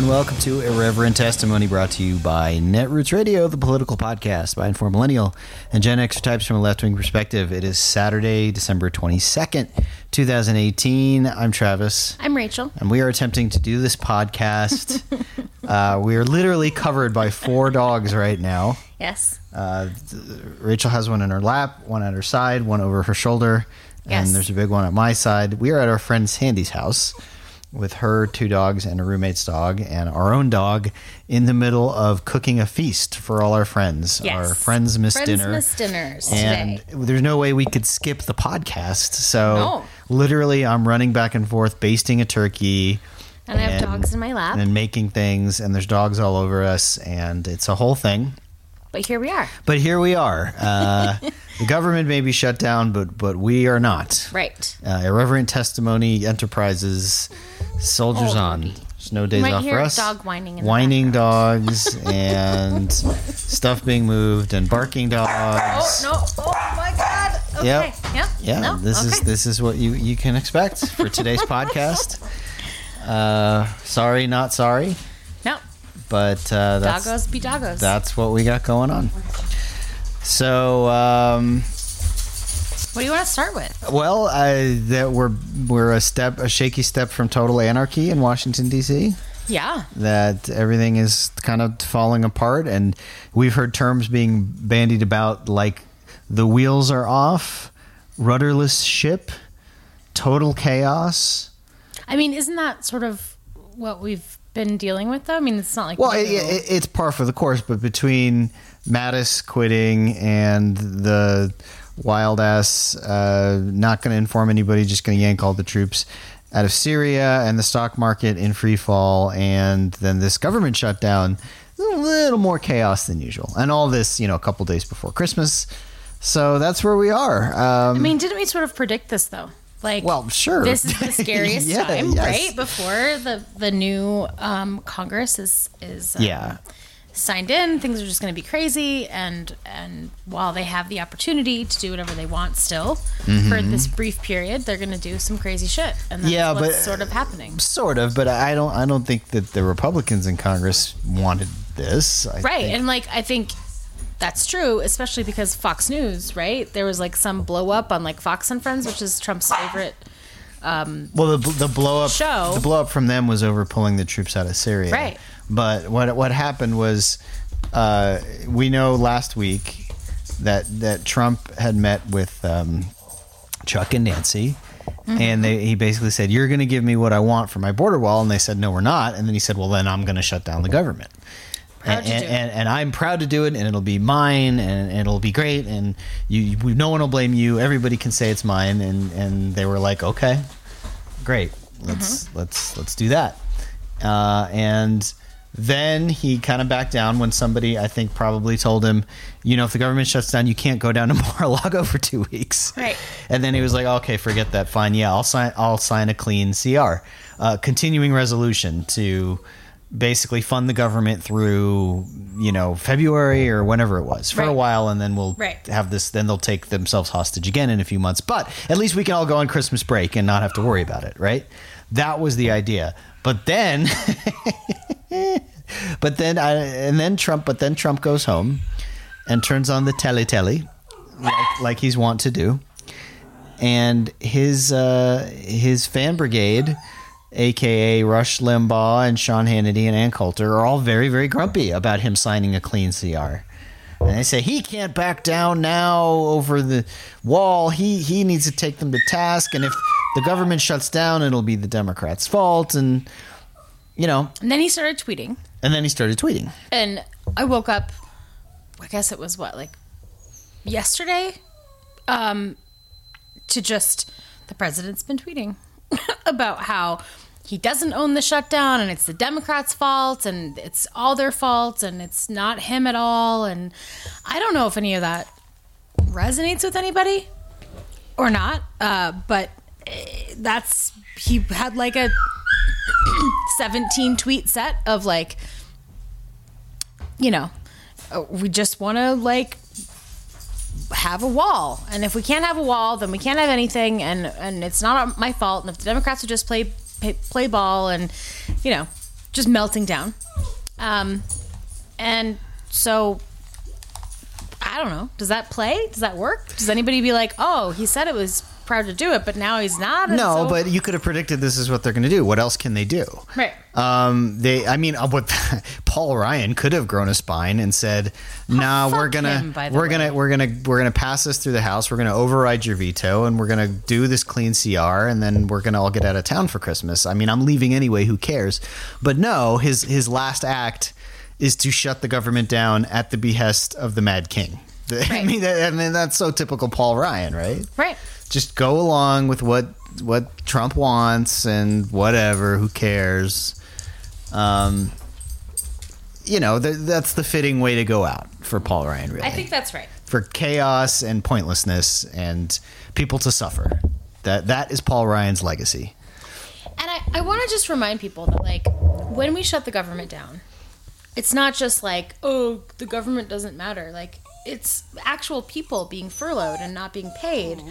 And welcome to Irreverent Testimony brought to you by Netroots Radio, the political podcast by Informed Millennial and Gen X types from a left wing perspective. It is Saturday, December 22nd, 2018. I'm Travis. I'm Rachel. And we are attempting to do this podcast. uh, we are literally covered by four dogs right now. Yes. Uh, Rachel has one in her lap, one at her side, one over her shoulder, and Yes. there's a big one at my side. We are at our friend Sandy's house with her two dogs and a roommate's dog and our own dog in the middle of cooking a feast for all our friends. Yes. Our friends miss Friends dinner. miss dinners and today. there's no way we could skip the podcast. So No. literally I'm running back and forth basting a turkey And I have dogs in my lap. and making things and there's dogs all over us and it's a whole thing. But here we are. But here we are. Uh, the government may be shut down, but but we are not. Right. Uh, Irreverent Testimony Enterprises, soldiers Oh, on. There's no days might off hear for a us. dog whining in the whining dogs and stuff being moved and barking dogs. Oh no! Oh my God! Okay. Yep. Yep. Yeah, No? this is Okay. this is what you you can expect for today's podcast. Uh, sorry, not sorry, No. but uh, that's Doggos be doggos. that's what we got going on. So. Um, what do you want to start with? Well, uh, that we're we're a step a shaky step from total anarchy in Washington D.C. Yeah. That everything is kind of falling apart, and we've heard terms being bandied about like the wheels are off, rudderless ship, total chaos. I mean, isn't that sort of what we've been dealing with, though? I mean, it's not like Well, it, it, it's par for the course, but between Mattis quitting and the wild ass uh, not going to inform anybody, just going to yank all the troops out of Syria, and the stock market in free fall, and then this government shutdown, a little more chaos than usual, and all this, you know, a couple days before Christmas. So that's where we are. Um, I mean, didn't we sort of predict this though? Like, Well, sure. This is the scariest Yeah, time, yes. right? Before the the new um, Congress is is um, yeah. Signed in, things are just going to be crazy. And and while they have the opportunity to do whatever they want still for this brief period, they're going to do some crazy shit. And that's Mm-hmm. Yeah, but- sort of happening. Sort of, but I don't. I don't think that the Republicans in Congress wanted this. I Right. think- And like, I think that's true, especially because Fox News, right? There was like some blow up on like Fox and Friends, which is Trump's favorite. Well, the, the blow up Show. the blow up from them was over pulling the troops out of Syria. Right. But what what happened was, uh, we know last week that that Trump had met with um, Chuck and Nancy. Mm-hmm. And they, he basically said, "You're going to give me what I want for my border wall," and they said, "No, we're not." And then he said, "Well, then I'm going to shut down the government." And, and, and, and I'm proud to do it, and it'll be mine, and, it'll be great, and you, you, no one will blame you. Everybody can say it's mine, and, and they were like, okay, great, let's Mm-hmm. let's let's do that. Uh, and then he kind of backed down when somebody, I think, probably told him, you know, if the government shuts down, you can't go down to Mar-a-Lago for two weeks. Right. And then he was like, okay, forget that. Fine, yeah, I'll sign. I'll sign a clean CR, uh, continuing resolution to basically fund the government through you know February or whenever it was for a while, and then we'll Right. have this. Then they'll take themselves hostage again in a few months. But at least we can all go on Christmas break and not have to worry about it, right? That was the idea. But then, but then, I, and then Trump. But then Trump goes home and turns on the telly telly, like, like he's wont to do and his uh, his fan brigade, aka Rush Limbaugh and Sean Hannity and Ann Coulter, are all very very grumpy about him signing a clean CR. And they say he can't back down now over the wall. He he needs to take them to task, and if the government shuts down, it'll be the Democrats' fault. And you know, And then he started tweeting. And then he started tweeting. And I woke up, I guess it was what, like yesterday? Um, to just, the president's been tweeting about how he doesn't own the shutdown and it's the Democrats' fault and it's all their fault and it's not him at all. And I don't know if any of that resonates with anybody or not. Uh, but that's, he had like a 17 tweet set of like, you know, uh, we just want to like have a wall, and if we can't have a wall, then we can't have anything, and and it's not my fault. And if the Democrats would just play play, play ball, and you know, just melting down. Um, and so I don't know. Does that play? Does that work? Does anybody be like, oh, he said it was proud to do it, but now he's not? No, so- but you could have predicted this is what they're going to do. What else can they do? right. Um, they, I mean, uh, what Paul Ryan could have grown a spine and said, "Nah, fuck we're gonna, him, we're way. gonna, we're gonna, we're gonna pass this through the House. We're gonna override your veto, and we're gonna do this clean CR, and then we're gonna all get out of town for Christmas. I mean, I'm leaving anyway. Who cares? But no, his his last act is to shut the government down at the behest of the Mad King. I mean, I mean, that's so typical Paul Ryan, right? Right. Just go along with what what Trump wants and whatever. Who cares? Um, you know, th- that's the fitting way to go out for Paul Ryan. Really, I think that's right. for chaos and pointlessness and people to suffer. That that is Paul Ryan's legacy. And I, I want to just remind people that, like, when we shut the government down, it's not just like, oh, the government doesn't matter. Like, it's actual people being furloughed and not being paid,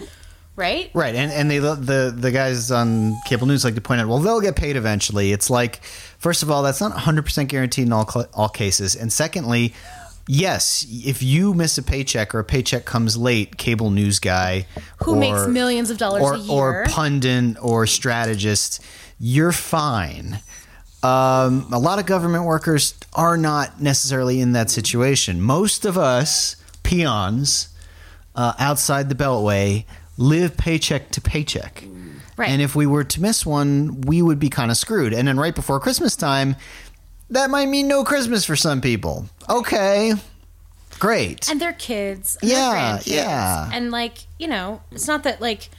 right? Right, and and they the the guys on cable news like to point out, well, they'll get paid eventually. It's like, first of all, that's not 100 percent guaranteed in all all cases, and secondly, yes, if you miss a paycheck or a paycheck comes late, cable news guy Who or- makes millions of dollars or a year. or pundit or strategist, you're fine. Um, a lot of government workers are not necessarily in that situation. Most of us peons uh, outside the beltway live paycheck to paycheck. Right. And if we were to miss one, we would be kind of screwed. And then right before Christmas time, that might mean no Christmas for some people. Okay. Great. and their kids and Yeah, their yeah. and like you know it's not that like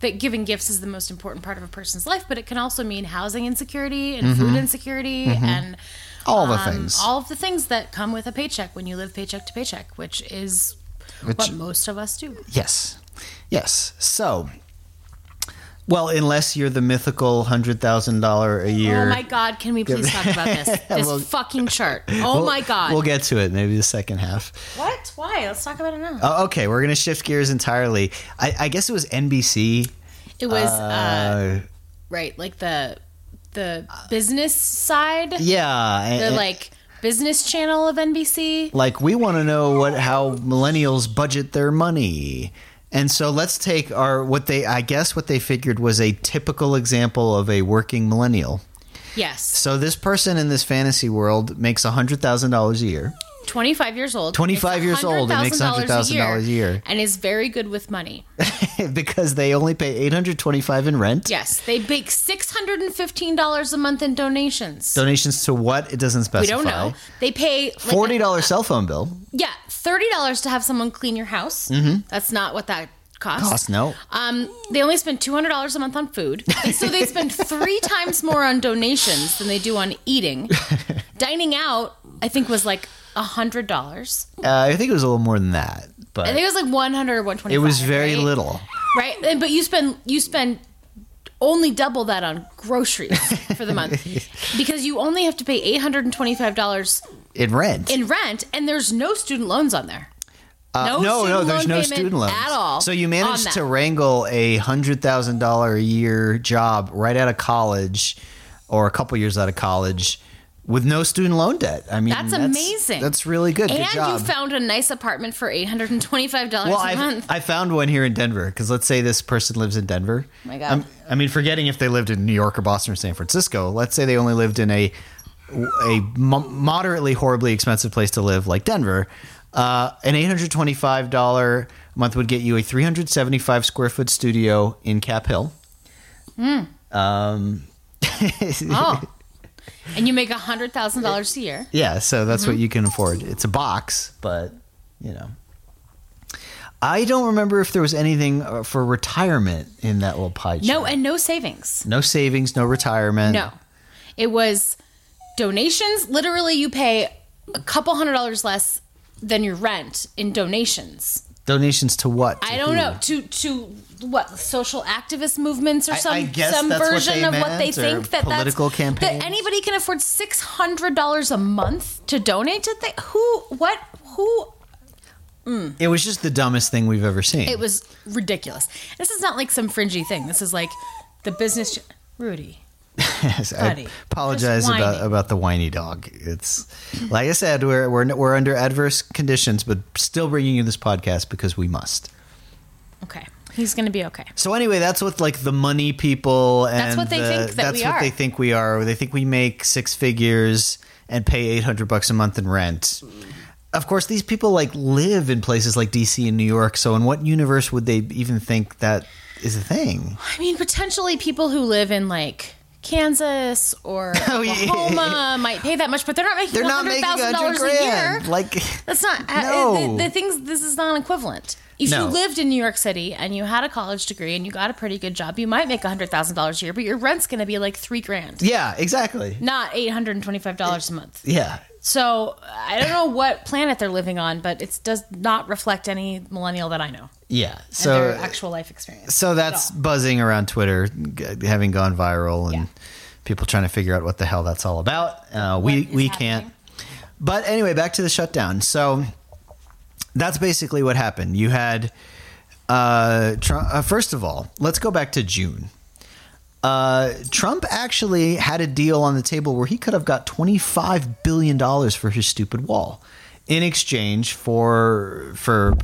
that giving gifts is the most important part of a person's life but it can also mean housing insecurity and food insecurity and Mm-hmm. All the um, things. all of the things that come with a paycheck when you live paycheck to paycheck which is Which- what most of us do Yes. Yes. So, well, unless you're the mythical $100,000 a year. oh my god can we please talk about this this Well- fucking chart oh We'll- my god We'll get to it maybe the second half. what why let's talk about it now Oh, okay, we're going to shift gears entirely. I, I guess it was NBC. it was uh, Uh, right like the the business side yeah. the and- like business channel of NBC. like we want to know what how millennials budget their money. And so let's take our what they I guess what they figured was a typical example of a working millennial. Yes, So this person in this fantasy world makes $100,000 a year. 25 years old. 25 years old and makes $100,000 a year. and is very good with money. because they only pay 825 in rent. Yes, they make $615 a month in donations. Donations to what? It doesn't specify. we don't know. They pay like, Forty dollars cell phone bill. Yeah, thirty dollars to have someone clean your house. Mm-hmm. That's not what that costs. Cost no. Um, they only spend two hundred dollars a month on food, and so they spend three times more on donations than they do on eating. Dining out, I think, was like hundred dollars. Uh, I think it was a little more than that, but I think it was like one hundred or one twenty. it was very little. right? And- But you spend you spend only double that on groceries for the month because you only have to pay eight hundred and twenty five dollars In rent. in rent, and there's no student loans on there. Uh, no no, no, there's no student loans at all So you managed to wrangle a hundred thousand dollar a year job right out of college, or a couple years out of college, with no student loan debt. I mean, That's amazing. That's really good. Good and job. you found a nice apartment for eight hundred and twenty five dollars well, a I month. I found one here in Denver because let's say this person lives in Denver. Oh my God. I'm- I mean, forgetting if they lived in New York or Boston or San Francisco. Let's say they only lived in a a mo- moderately horribly expensive place to live like Denver. Uh, an eight hundred twenty five dollar a month would get you a three hundred seventy five square foot studio in Cap Hill. Hmm. Um, oh, and you make a hundred thousand dollars a year. Yeah, so that's Mm-hmm. what you can afford. It's a box, but you know. I don't remember if there was anything uh, for retirement in that little pie chart. No, and no savings. no savings, no retirement. No, it was donations. Literally, you pay a couple hundred dollars less than your rent in donations. donations to what? To I don't who? know to to what social activist movements or some I guess some that's what version they of what they think that political that's campaigns. that anybody can afford six hundred dollars a month to donate to things. Who? What? Who? Mm. It was just the dumbest thing we've ever seen. It was ridiculous. This is not like some fringy thing. This is like the business. Rudy, Yes, I apologize about about the whiny dog. It's like I said, we're we're we're under adverse conditions, but still bringing you this podcast because we must. Okay. He's going to be okay. So anyway, that's what like the money people and That's what they the- think that that's we what are. they think we are. They think we make six figures and pay eight hundred bucks a month in rent. Of course, these people like live in places like DC and New York. So in what universe would they even think that is a thing? I mean, potentially people who live in like Kansas or Oh, yeah. Oklahoma might pay that much, but they're not making They're not $100,000 making a hundred a year. Like That's not No. uh, the, the things. This is non equivalent. If No. you lived in New York City and you had a college degree and you got a pretty good job, you might make hundred thousand dollars a year, but your rent's going to be like three grand, yeah, exactly. not eight hundred and twenty five dollars a month. Yeah, So I don't know what planet they're living on, but it does not reflect any millennial that I know yeah. So their actual life experience. So that's buzzing around Twitter, having gone viral, and Yeah. people trying to figure out what the hell that's all about. Uh, we we happening. can't. But anyway, back to the shutdown. So that's basically what happened. You had uh, Trump, uh, first of all, let's go back to June. Uh, Trump actually had a deal on the table where he could have got $25 billion for his stupid wall in exchange for for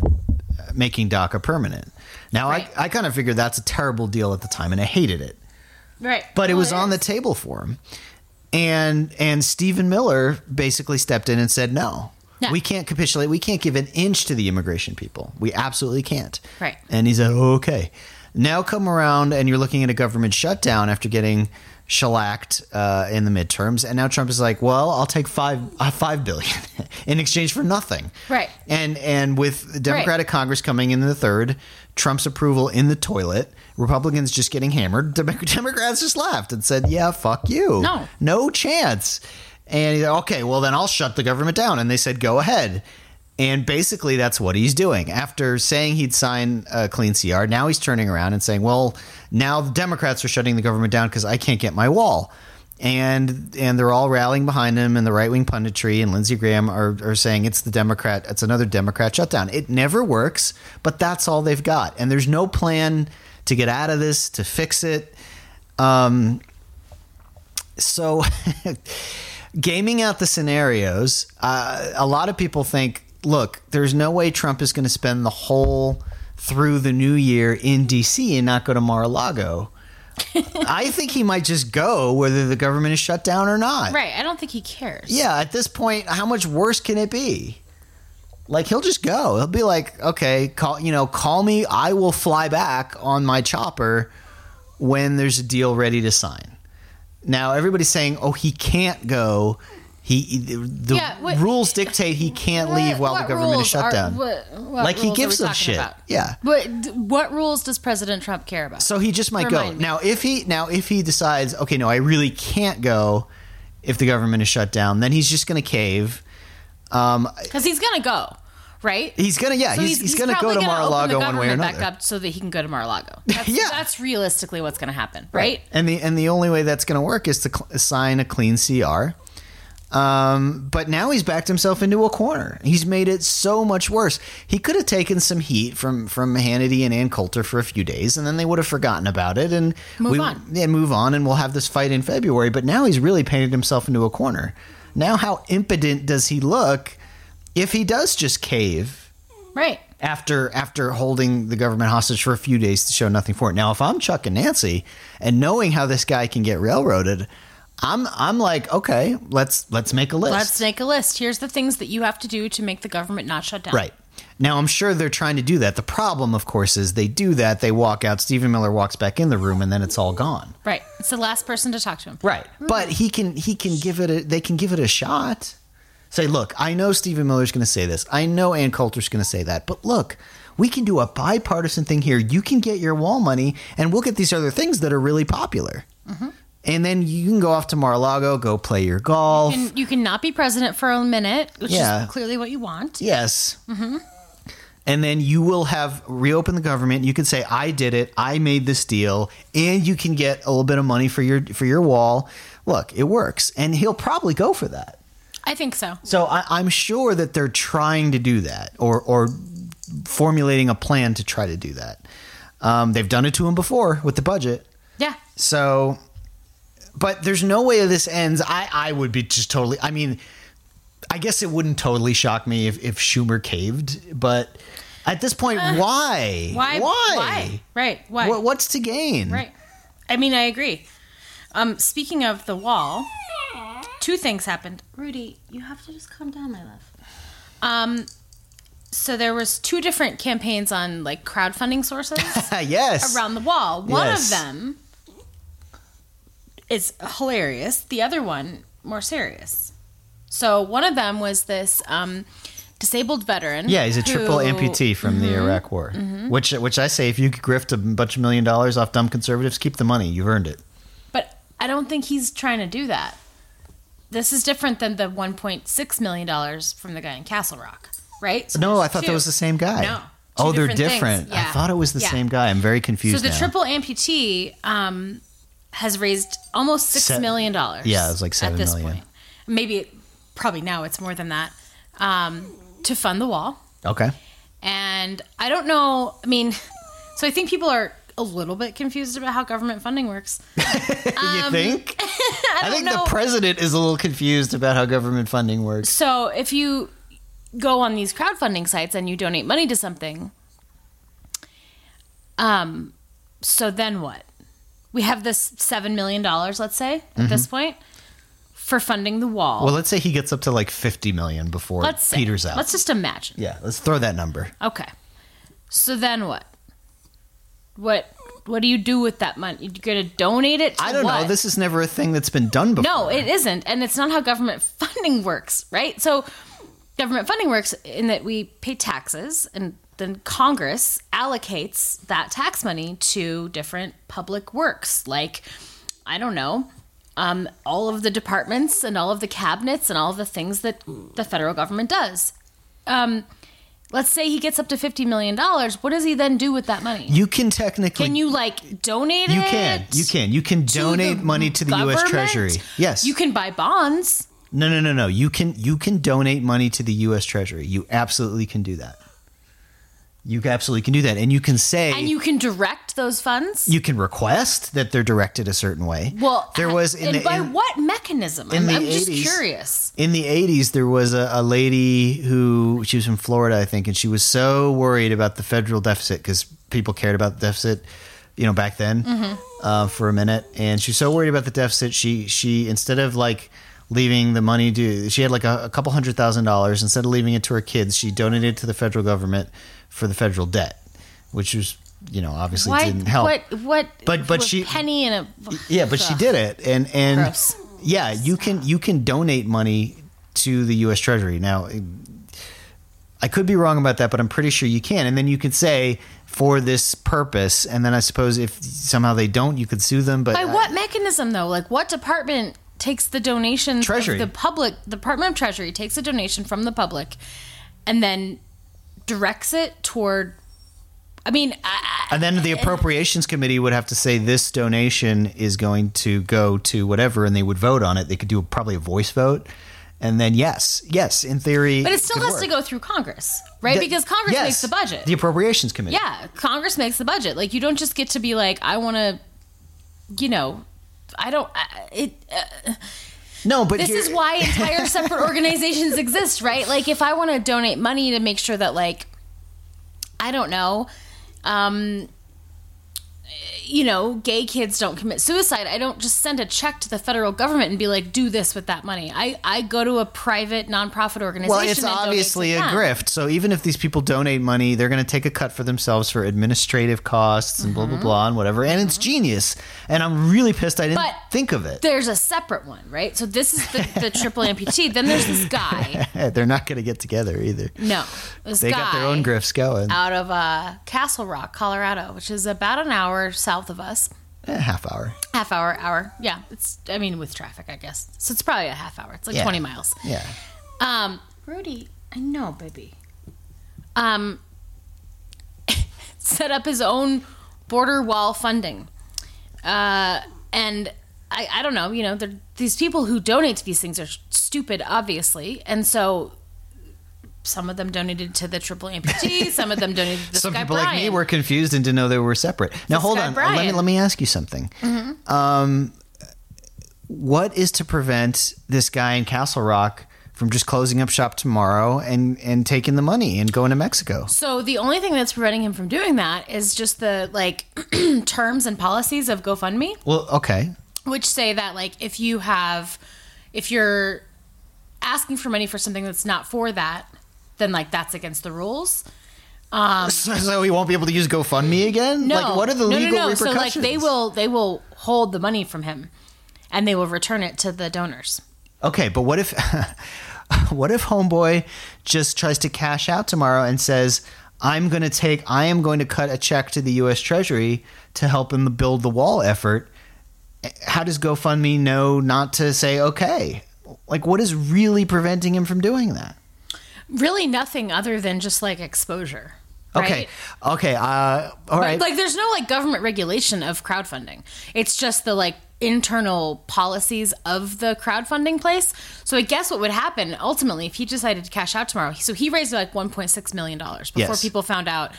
making DACA permanent. Now, Right. I, I kind of figured that's a terrible deal at the time, and I hated it Right, but it Well, was on the table for him. And and Stephen Miller basically stepped in and said, "No, Yeah. we can't capitulate. We can't give an inch to the immigration people. We absolutely can't." Right. And he said, oh, "Okay." Now come around, and you're looking at a government shutdown after getting shellacked uh, in the midterms, and now Trump is like, "Well, I'll take five uh, five billion in exchange for nothing." Right. And and with the Democratic Congress coming in the third, Trump's approval in the toilet, Republicans just getting hammered. Dem- Democrats just laughed and said, "Yeah, fuck you, No. no chance." And he's like, okay, well then I'll shut the government down. And they said, go ahead. And basically, that's what he's doing. After saying he'd sign a clean CR, now he's turning around and saying, well, now the Democrats are shutting the government down because I can't get my wall and and they're all rallying behind him and the right wing punditry and Lindsey Graham are, are saying it's the Democrat it's another Democrat shutdown. It never works, but that's all they've got. And there's no plan to get out of this, to fix it. Um so gaming out the scenarios, uh, a lot of people think, look, there's no way Trump is going to spend the whole through the new year in DC and not go to Mar-a-Lago. I think he might just go whether the government is shut down or not. Right. I don't think he cares. Yeah, at this point, how much worse can it be? Like he'll just go. He'll be like, "Okay, call you know, call me. I will fly back on my chopper when there's a deal ready to sign." Now everybody's saying, "Oh, he can't go. He the Yeah, what- rules dictate he can't leave while the government is shut down." what- what like he gives a shit. about? Yeah. But d- what rules does President Trump care about? So he just might Remind go. me. Now if he now if he decides, okay, no, I really can't go if the government is shut down, then he's just going to cave. Um, Because he's gonna go, right? he's gonna yeah, So he's, he's, gonna go to Mar-a-Lago one way or another. Back up so that he can go to Mar-a-Lago. That's, Yeah. that's realistically what's gonna happen, right? And the and the only way that's going to work is to cl- sign a clean CR. Um, but now he's backed himself into a corner. He's made it so much worse. He could have taken some heat from from Hannity and Ann Coulter for a few days, and then they would have forgotten about it and Move we, on. Yeah, move on, and we'll have this fight in February. But now he's really painted himself into a corner. Now, how impotent does he look if he does just cave? Right. after after holding the government hostage for a few days to show nothing for it. Now, if I'm Chuck and Nancy and knowing how this guy can get railroaded, I'm I'm like, okay, let's let's make a list. Let's make a list. Here's the things that you have to do to make the government not shut down. right. Now, I'm sure they're trying to do that. The problem, of course, is they do that. They walk out. Stephen Miller walks back in the room, and then it's all gone. Right. It's the last person to talk to him. Right. But mm-hmm. he can he can give it a they can give it a shot. Say, look, I know Stephen Miller's going to say this. I know Ann Coulter's going to say that. But look, we can do a bipartisan thing here. You can get your wall money, and we'll get these other things that are really popular. Mm-hmm. And then you can go off to Mar-a-Lago, go play your golf. You can, you can not be president for a minute, which Yeah. is clearly what you want. Yes. Mm-hmm. And then you will have reopened the government. You can say, "I did it. I made this deal," and you can get a little bit of money for your for your wall. Look, it works, and he'll probably go for that. I think so. So I, I'm sure that they're trying to do that, or or formulating a plan to try to do that. Um, they've done it to him before with the budget. Yeah. So, but there's no way this ends. I I would be just totally. I mean, I guess it wouldn't totally shock me if if Schumer caved, but at this point, why? Why? Why? Why? Right? Why? What, what's to gain? Right. I mean, I agree. Um, speaking of the wall, two things happened. Rudy, you have to just calm down, my love. Um, so there was two different campaigns on like crowdfunding sources yes. around the wall. One Yes. of them is hilarious. The other one more serious. So one of them was this um, disabled veteran. Yeah, he's a triple who- amputee from the Iraq War. Which, which I say, if you could grift a bunch of million dollars off dumb conservatives, keep the money. You've earned it. But I don't think he's trying to do that. This is different than the 1.6 million dollars from the guy in Castle Rock, right? So No, I thought two. that was the same guy. No. Oh, Two they're different different. things. I thought it was the Yeah. same guy. I'm very confused. So the now. triple amputee um, has raised almost six Se- million dollars. Yeah, it was like seven at this million. point. Maybe, it, probably now it's more than that. Um, to fund the wall, Okay. and I don't know. I mean, so I think people are a little bit confused about how government funding works. you think? I, don't think know. the president is a little confused about how government funding works. So if you go on these crowdfunding sites and you donate money to something, um, so then what? We have this seven million dollars, let's say, at this point, for funding the wall. Mm-hmm. Well, let's say he gets up to like 50 million before let's say, Peter's out. Let's just imagine. yeah, let's throw that number. Okay. So then what? What what do you do with that money? You're gonna donate it to I don't what? know. This is never a thing that's been done before. No, it isn't. And it's not how government funding works, right? So, government funding works in that we pay taxes and then Congress allocates that tax money to different public works, like, I don't know, um, all of the departments and all of the cabinets and all of the things that the federal government does. Um, let's say he gets up to $50 million. What does he then do with that money? You can technically. Can you, like, donate You can. You can. You can donate money to the U.S. Treasury. Yes. You can buy bonds. No, no, no, no. You can. You can donate money to the U.S. Treasury. You absolutely can do that. You absolutely can do that, and you can say. And you can direct those funds. you can request that they're directed a certain way. well, there was in and the by in, what mechanism? I'm, I'm just curious. in the 80s there was a, a lady who she was from Florida I think and she was so worried about the federal deficit because people cared about the deficit you know back then Mm-hmm. uh, for a minute and she was so worried about the deficit she she instead of like leaving the money to she had like a, a couple hundred thousand dollars instead of leaving it to her kids she donated to the federal government for the federal debt which was you know obviously Why? didn't help What? What? But- but she- penny and a yeah, but she did it, and and Gross. yeah, you can you can donate money to the U.S. Treasury now. I could be wrong about that, but I'm pretty sure you can. And then you could say for this purpose, and then I suppose if somehow they don't, you could sue them. But By I- what mechanism though? Like what department takes the donation? Treasury. The public the Department of Treasury takes a donation from the public, and then directs it toward. I mean, I, and then the appropriations committee would have to say this donation is going to go to whatever, and they would vote on it. They could do probably a voice vote, and then yes, yes, in theory, but it still has work. to go through Congress, right? The- because Congress yes, makes the budget. The appropriations committee. Yeah, Congress makes the budget. Like you don't just get to be like, I want to, you know, I don't. I- It. Uh, No, but this is why entire separate organizations exist, right? Like if I want to donate money to make sure that, like, I don't know, um, you know, gay kids don't commit suicide. I don't just send a check to the federal government and be like, do this with that money. I, I go to a private nonprofit organization. Well, it's obviously a grift. So even if these people donate money, they're going to take a cut for themselves for administrative costs and blah Mm-hmm. blah blah and whatever. And it's genius. And I'm really pissed I didn't But think of it. There's a separate one, right? So this is the, the triple amputee. Then there's this guy. they're not going to get together either. No, this They got their own grifts going. out of uh, Castle Rock, Colorado, which is about an hour south of us. Eh, half hour. Half hour, hour. Yeah, it's. I mean, with traffic, I guess. So it's probably a half hour. It's like Yeah. twenty miles. Yeah. Um, Rudy, I know, baby. Um, set up his own border wall funding, uh, and I, I don't know. You know, these people who donate to these things are stupid, obviously, and so. Some of them donated to the triple amputee. Some of them donated to the Some Sky people like me were confused and didn't know they were separate. Now hold Sky on. Let me let me ask you something. Um, what is to prevent this guy in Castle Rock from just closing up shop tomorrow and and taking the money and going to Mexico? So the only thing that's preventing him from doing that is just the like terms and policies of GoFundMe, Well, okay. which say that like if you have if you're asking for money for something that's not for that, then like that's against the rules. Um, so, so he won't be able to use GoFundMe again? No, Like, what are the no, legal no, no. So repercussions? like they will they will hold the money from him, and they will return it to the donors. Okay, but what if what if homeboy just tries to cash out tomorrow and says, "I'm going to take I am going to cut a check to the US Treasury to help the build the wall effort." How does GoFundMe know not to say okay? Like what is really preventing him from doing that? Really, nothing other than just like exposure. Okay. right? Okay. Uh all right. Like, there's no like government regulation of crowdfunding. It's just the like internal policies of the crowdfunding place. So I guess what would happen ultimately if he decided to cash out tomorrow. So he raised like 1.6 million dollars before Yes. people found out.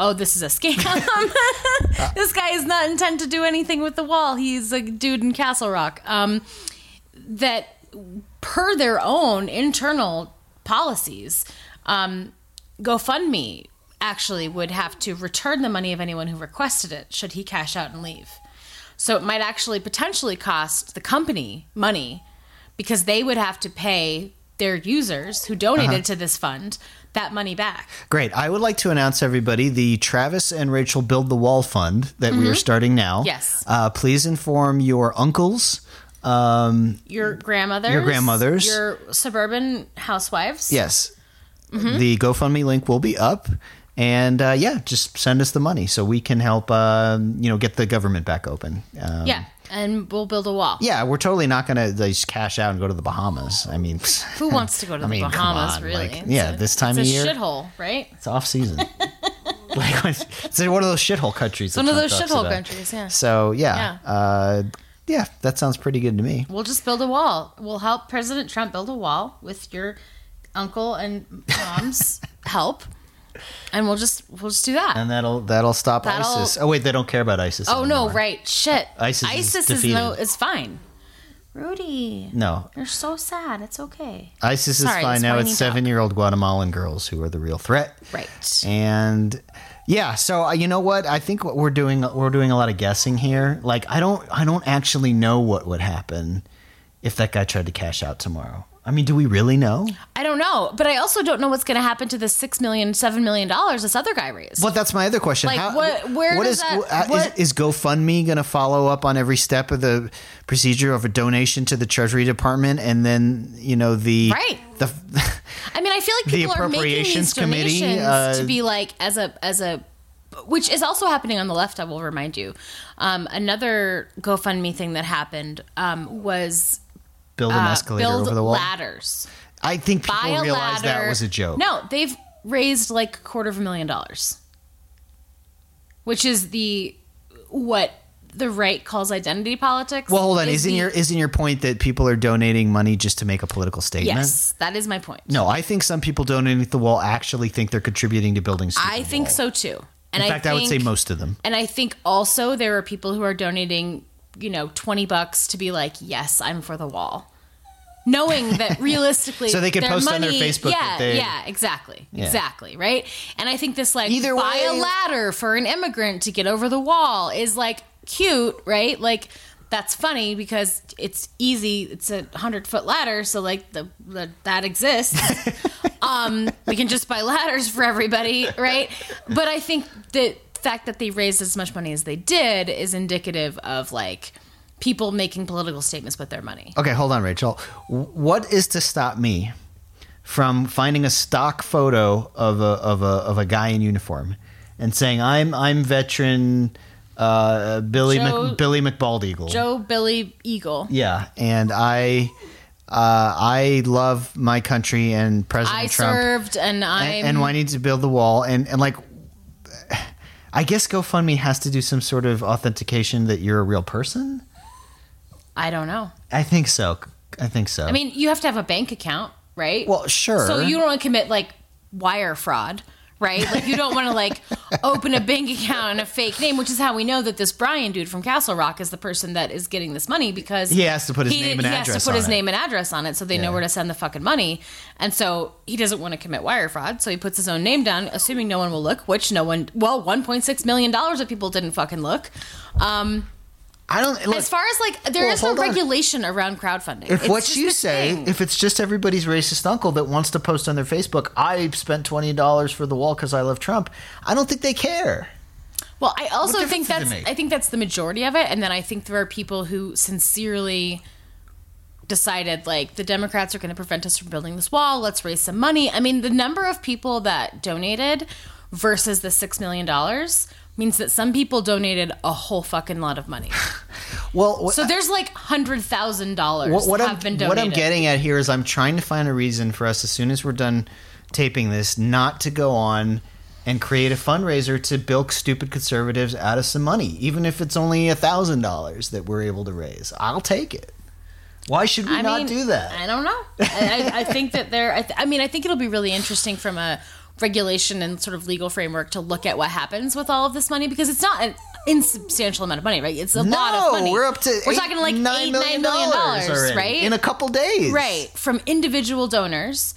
Oh, this is a scam. this guy is not intent to do anything with the wall. He's a dude in Castle Rock. Um, that per their own internal policies, um, GoFundMe actually would have to return the money of anyone who requested it should he cash out and leave. So it might actually potentially cost the company money because they would have to pay their users who donated Uh-huh. to this fund that money back. Great. I would like to announce everybody the Travis and Rachel Build the Wall Fund that we are starting now. Mm-hmm. Yes. Uh, please inform your uncles. Um, Your grandmothers, Your grandmothers. your suburban housewives. yes. Mm-hmm. The GoFundMe link will be up. And uh, yeah, just send us the money so we can help, um, you know, get the government back open. Um, Yeah, and we'll build a wall. Yeah, we're totally not going to just cash out and go to the Bahamas. I mean, Who wants to go to the I mean, Bahamas? on, really? like, yeah, this time it's of a year. shithole, right? it's off season. like, it's one of those shithole countries. one of those shithole countries, yeah. So yeah, Yeah. Uh, yeah, that sounds pretty good to me. We'll just build a wall. We'll help President Trump build a wall with your uncle and mom's help, and we'll just we'll just do that. And that'll that'll stop That'll- ISIS. Oh wait, they don't care about ISIS. oh no, anymore. right? Shit. ISIS is is, no defeated. is fine. Rudy, No, you're so sad. It's okay. ISIS is Sorry, fine it's now. whiny It's seven-year-old Guatemalan girls who are the real threat. Right. And yeah, so uh, you know what? I think what we're doing we're doing a lot of guessing here. Like I don't I don't actually know what would happen if that guy tried to cash out tomorrow. I mean, do we really know? I don't know, but I also don't know what's going to happen to the six million, seven million dollars this other guy raised. Well, that's my other question. Like, what- where what is- that- uh, is- what- is, GoFundMe going to follow up on every step of the procedure of a donation to the Treasury Department, and then you know the Right. the I mean, I feel like The people are making Appropriations these Committee, donations uh, to be like as a as a, which is also happening on the left. I will remind you. Um, another GoFundMe thing that happened um, was build an uh, escalator build over the wall. ladders. I think people Buy a realize ladder. that was a joke. No, they've raised like a quarter of a million dollars, which is the what the right calls identity politics. Well, hold on. is Isn't the- your isn't your point that people are donating money just to make a political statement? yes? That is my point. No, I think some people donating to the wall actually think they're contributing to building. I think wall. so too. And In fact, I, I, would say most of them. And I think also there are people who are donating, you know, 20 bucks to be like, yes, I'm for the wall. Knowing that realistically, So they could post on their money- Facebook Yeah, that they- yeah, exactly, exactly, right. And I think this like Either buy way- a ladder for an immigrant to get over the wall is like cute, right? Like that's funny because it's easy. It's a hundred foot ladder, so like the, the that exists. um, we can just buy ladders for everybody, right? But I think the fact that they raised as much money as they did is indicative of like people making political statements with their money. Okay, hold on, Rachel. What is to stop me from finding a stock photo of a of a of a guy in uniform and saying I'm I'm veteran uh, Billy Joe- Mc, Billy McBaldeagle? Joe Billy Eagle. Yeah, and I uh, I love my country and President I Trump. served and I'm and, and why need to build the wall and and like I guess GoFundMe has to do some sort of authentication that you're a real person. I don't know. I think so. I think so. I mean, you have to have a bank account, right? well, sure. So you don't want to commit like wire fraud, right? Like you don't want to like open a bank account in a fake name, which is how we know that this Brian dude from Castle Rock is the person that is getting this money because He has to put his he, name and he has address to put on his it. name and address on it, so they Yeah. know where to send the fucking money. And so he doesn't want to commit wire fraud, so he puts his own name down, assuming no one will look. Which no one. Well, 1.6 million dollars of people didn't fucking look. Um, I don't. Look, as far as like, there Well, is no on. regulation around crowdfunding. if It's what you say, thing. if it's just everybody's racist uncle that wants to post on their Facebook, I spent twenty dollars for the wall because I love Trump. I don't think they care. Well, I also think difference does it that's? I think that's the majority of it, and then I think there are people who sincerely decided like the Democrats are going to prevent us from building this wall. Let's raise some money. I mean, the number of people that donated versus the six million dollars means that some people donated a whole fucking lot of money. Well, what, So there's like hundred thousand dollars what, what have I'm been donated. what I'm getting at here is I'm trying to find a reason for us as soon as we're done taping this not to go on and create a fundraiser to bilk stupid conservatives out of some money, even if it's only a thousand dollars that we're able to raise. I'll take it. Why should we I not mean, do that? I don't know. I, I, I think that there. I, th- I mean, I think it'll be really interesting from a regulation and sort of legal framework to look at what happens with all of this money because it's not an insubstantial amount of money, right? It's a lot of money. we're up to we're eight, talking like nine eight million nine million dollars, already right? In a couple days, right from individual donors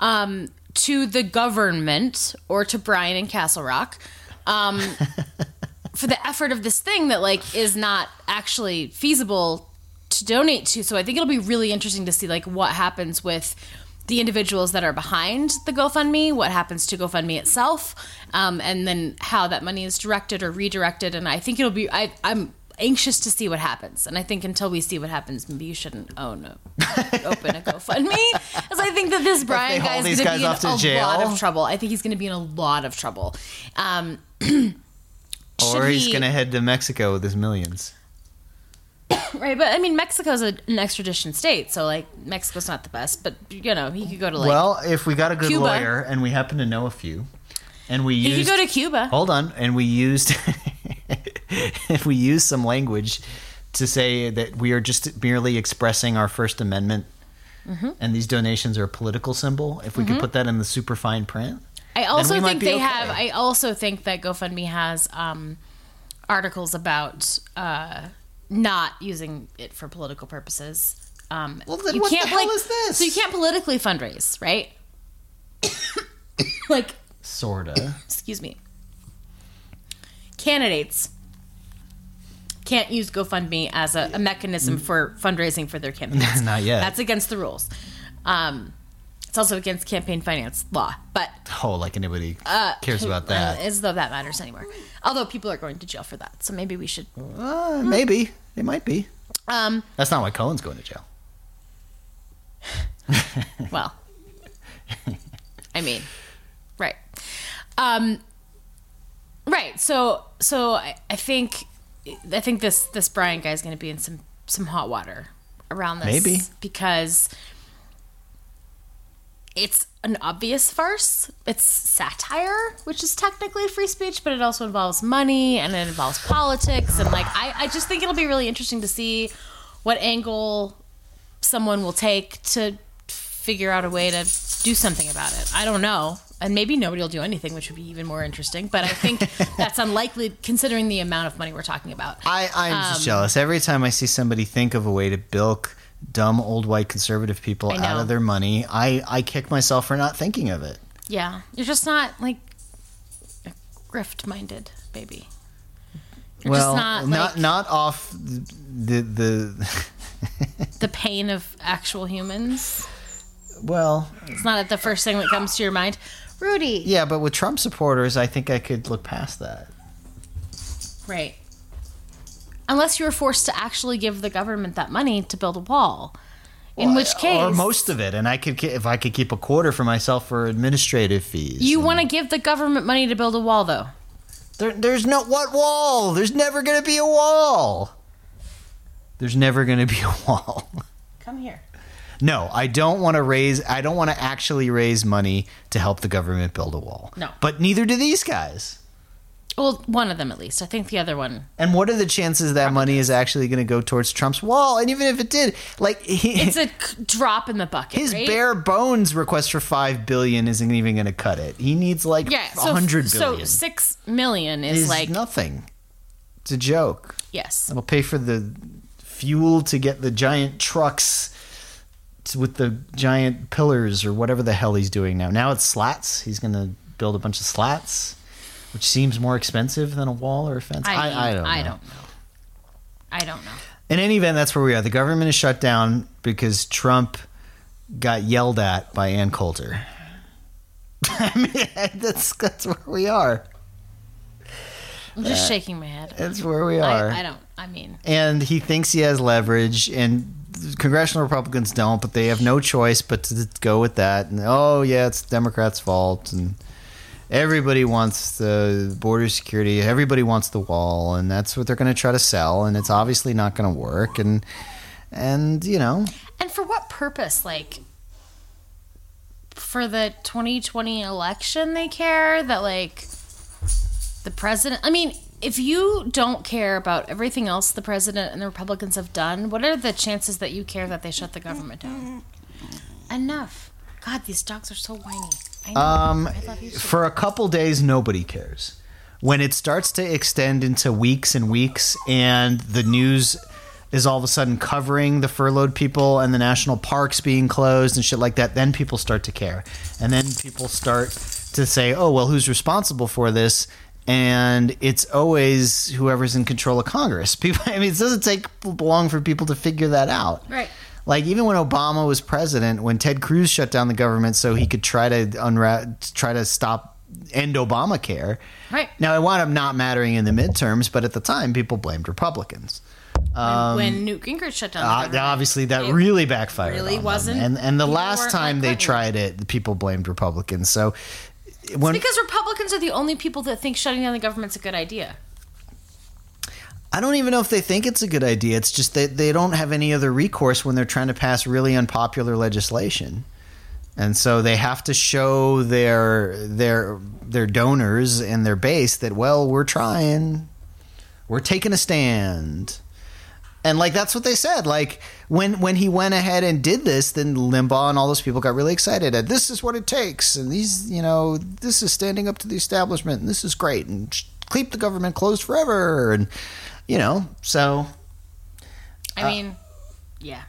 um, to the government or to Brian and Castle Rock. Um, for the effort of this thing that like is not actually feasible to donate to. So I think it'll be really interesting to see like what happens with the individuals that are behind the GoFundMe, what happens to GoFundMe itself, um, and then how that money is directed or redirected. And I think it'll be I, I'm anxious to see what happens. And I think until we see what happens, maybe you shouldn't own a open a GoFundMe, because I think that this Brian guy is going to be in a jail? lot of trouble. I think he's going to be in a lot of trouble. Um, Or he's he- going to head to Mexico with his millions. Right, but I mean, Mexico's a, an extradition state, so like Mexico's not the best, but you know, he could go to like well, if we got a good Cuba. lawyer and we happen to know a few, and we he could go to Cuba. hold on, and we used if we used some language to say that we are just merely expressing our First Amendment, Mm-hmm. and these donations are a political symbol. If we could put that in the super fine print, I also think they okay. have. I also think that GoFundMe has um, articles about uh, not using it for political purposes. Um, Well, then what the hell is this? So you can't politically fundraise, right? like, sorta. excuse me. Candidates can't use GoFundMe as a, a mechanism for fundraising for their campaigns. Not yet. That's against the rules. Um, it's also against campaign finance law, but Oh, like anybody cares about uh, that? as though that matters anymore. Although people are going to jail for that, so maybe we should. Uh, maybe it might be. Um, That's not why Cohen's going to jail. well, I mean, right, um, right. So, so I, I think, I think this this Brian guy is going to be in some some hot water around this, Maybe. because it's an obvious farce. It's satire, which is technically free speech, but it also involves money and it involves politics. And like, I, I just think it'll be really interesting to see what angle someone will take to figure out a way to do something about it. I don't know. And maybe nobody will do anything, which would be even more interesting. But I think that's unlikely considering the amount of money we're talking about. I, I'm Um, just jealous. Every time I see somebody think of a way to bilk dumb old white conservative people out of their money, I, I kick myself for not thinking of it. Yeah. You're just not like a grift minded, baby. You're well, just not, not like, not off the the. the pain of actual humans. well, It's not the first thing that comes to your mind. Rudy. yeah, but with Trump supporters, I think I could look past that. Right. Unless you were forced to actually give the government that money to build a wall. In Well, which case, or most of it, and I could, if I could keep a quarter for myself for administrative fees. you want to give the government money to build a wall, though. There, there's no what wall. There's never going to be a wall. There's never going to be a wall. Come here. No, I don't want to raise. I don't want to actually raise money to help the government build a wall. No. but neither do these guys. Well, one of them at least. I think the other one. And what are the chances that money is actually going to go towards Trump's wall? And even if it did, like he, It's a drop in the bucket. his right? bare bones request for five billion isn't even going to cut it. He needs like yeah, so, hundred so six million is is like nothing. It's a joke. yes. It'll pay for the fuel to get the giant trucks with the giant pillars or whatever the hell he's doing now. Now it's slats. He's going to build a bunch of slats, which seems more expensive than a wall or a fence. I, I, don't know. I don't know. I don't know. In any event, that's where we are. The government is shut down because Trump got yelled at by Ann Coulter. I mean, that's that's where we are. I'm just uh, shaking my head. That's where we are. I, I don't. I mean, and he thinks he has leverage and congressional republicans don't but they have no choice but to go with that and oh yeah it's democrats fault and everybody wants the border security everybody wants the wall and that's what they're going to try to sell and it's obviously not going to work and and you know and for what purpose? Like for the 2020 election, they care that like the president. I mean, if you don't care about everything else the president and the Republicans have done, what are the chances that you care that they shut the government down? Enough. God, these dogs are so whiny. Um, I love you. So for a couple days, nobody cares. When it starts to extend into weeks and weeks, and the news is all of a sudden covering the furloughed people and the national parks being closed and shit like that, then people start to care. And then people start to say, oh, well, who's responsible for this? And it's always whoever's in control of Congress. People, I mean, it doesn't take long for people to figure that out. Right. Like even when Obama was president, when Ted Cruz shut down the government so he could try to unwrap, try to stop end Obamacare. Right. Now it wound up not mattering in the midterms, but at the time people blamed Republicans. when, when Newt Gingrich shut down the Uh, government. obviously, that really backfired. really wasn't- And and the last time they tried it, people blamed Republicans. So when because Republicans are the only people that think shutting down the government's a good idea. I don't even know if they think it's a good idea. It's just that they don't have any other recourse when they're trying to pass really unpopular legislation. And so they have to show their their their donors and their base that well, we're trying. We're taking a stand. And like that's what they said. Like when when he went ahead and did this, then Limbaugh and all those people got really excited. And this is what it takes. And these, you know, this is standing up to the establishment. And this is great. And keep the government closed forever. And you know, so I Uh, mean, yeah.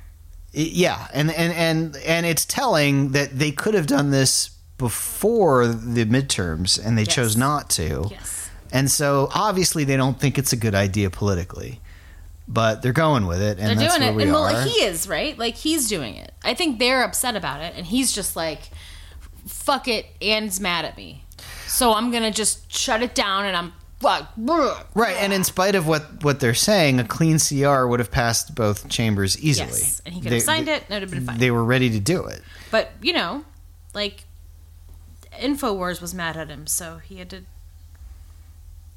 yeah, and and and and it's telling that they could have done this before the midterms, and they Yes. chose not to. Yes. And so obviously they don't think it's a good idea politically, but they're going with it, and They're doing it. we And well, he is, right? Like he's doing it. I think they're upset about it and he's just like fuck it, Anne's mad at me. So I'm going to just shut it down and I'm fuck. right, and in spite of what what they're saying, a clean CR would have passed both chambers easily. Yes. And he could have They- signed it and it would have been fine. They were ready to do it. But, you know, like InfoWars was mad at him, so he had to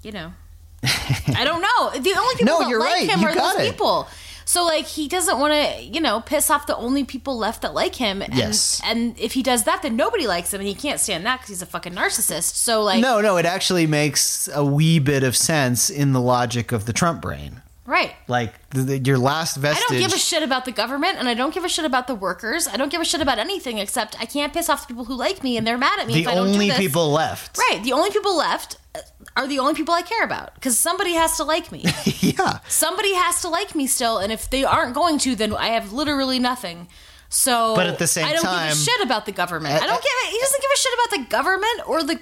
you know. I don't know. The only people No, that like right. him You are those it. people. So like he doesn't want to, you know, piss off the only people left that like him. And, Yes. And if he does that, then nobody likes him, and he can't stand that because he's a fucking narcissist. So like, No, no, it actually makes a wee bit of sense in the logic of the Trump brain. Right. Like the, the, your last vestige. I don't give a shit about the government, and I don't give a shit about the workers. I don't give a shit about anything except I can't piss off the people who like me, and they're mad at me the if I don't do only people left. Right. The only people left uh, are the only people I care about because somebody has to like me. yeah. somebody has to like me still, and if they aren't going to, then I have literally nothing. So, But at the same I don't time- give a shit about the government. At- I don't give. A, he doesn't give a shit about the government or the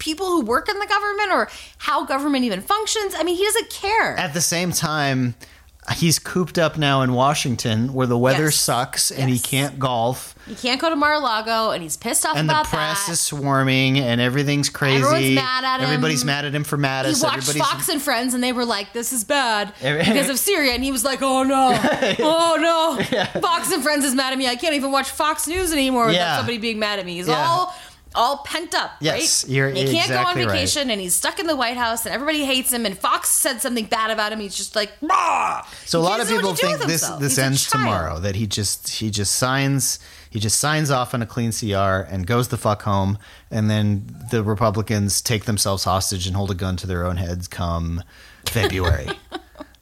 people who work in the government or how government even functions. I mean, he doesn't care. At the same time, he's cooped up now in Washington where the weather Yes. sucks and he can't golf he can't go to Mar-a-Lago, and he's pissed off and the press that. is swarming and everything's crazy. Everyone's mad at him. Everybody's mad at him for he watched Everybody's Fox and Friends, and they were like, "This is bad because of Syria," and he was like, "Oh no, oh no, Fox and Friends is mad at me. I can't even watch Fox News anymore Yeah. without somebody being mad at me." He's Yeah. all all pent up, Yes, right? you're And he can't exactly go on right. vacation, and he's stuck in the White House, and everybody hates him. And Fox said something bad about him. He's just like, "Bah!" So a lot of people what to do think this this He's ends tomorrow. That he just he just signs he just signs off on a clean CR and goes the fuck home, and then the Republicans take themselves hostage and hold a gun to their own heads come February.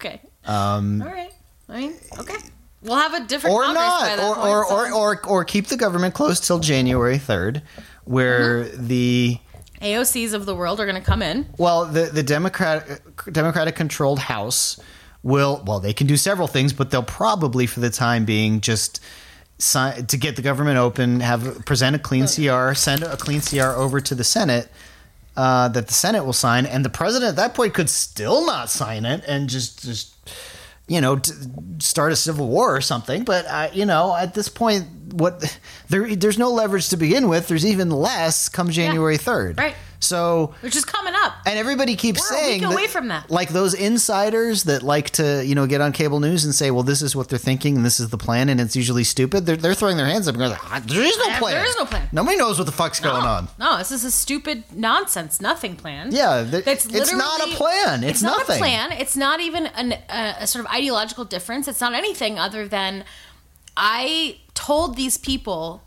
Okay. Um, All right. I mean, okay. We'll have a different or not, or or, or or or keep the government closed till January third, where Mm-hmm. the AOCs of the world are going to come in. Well, the the Democrat Democratic controlled House will well they can do several things, but they'll probably for the time being just sign, to get the government open, have present a clean CR, send a clean CR over to the Senate. Uh, that the Senate will sign, and the president at that point could still not sign it, and just just you know start a civil war or something. But uh, you know, at this point, what there there's no leverage to begin with. There's even less come January third, Right. So Which is coming up. and everybody keeps We're saying away from that. like those insiders that like to you know get on cable news and say, well, this is what they're thinking and this is the plan, and it's usually stupid. They're, they're throwing their hands up and going, "Ah, there is no plan. there is no plan. Nobody knows what the fuck's going on. No, this is a stupid nonsense, nothing plan. Yeah, th- That's it's not a plan. It's, not nothing. a plan. It's not even an, a, a sort of ideological difference. It's not anything other than I told these people,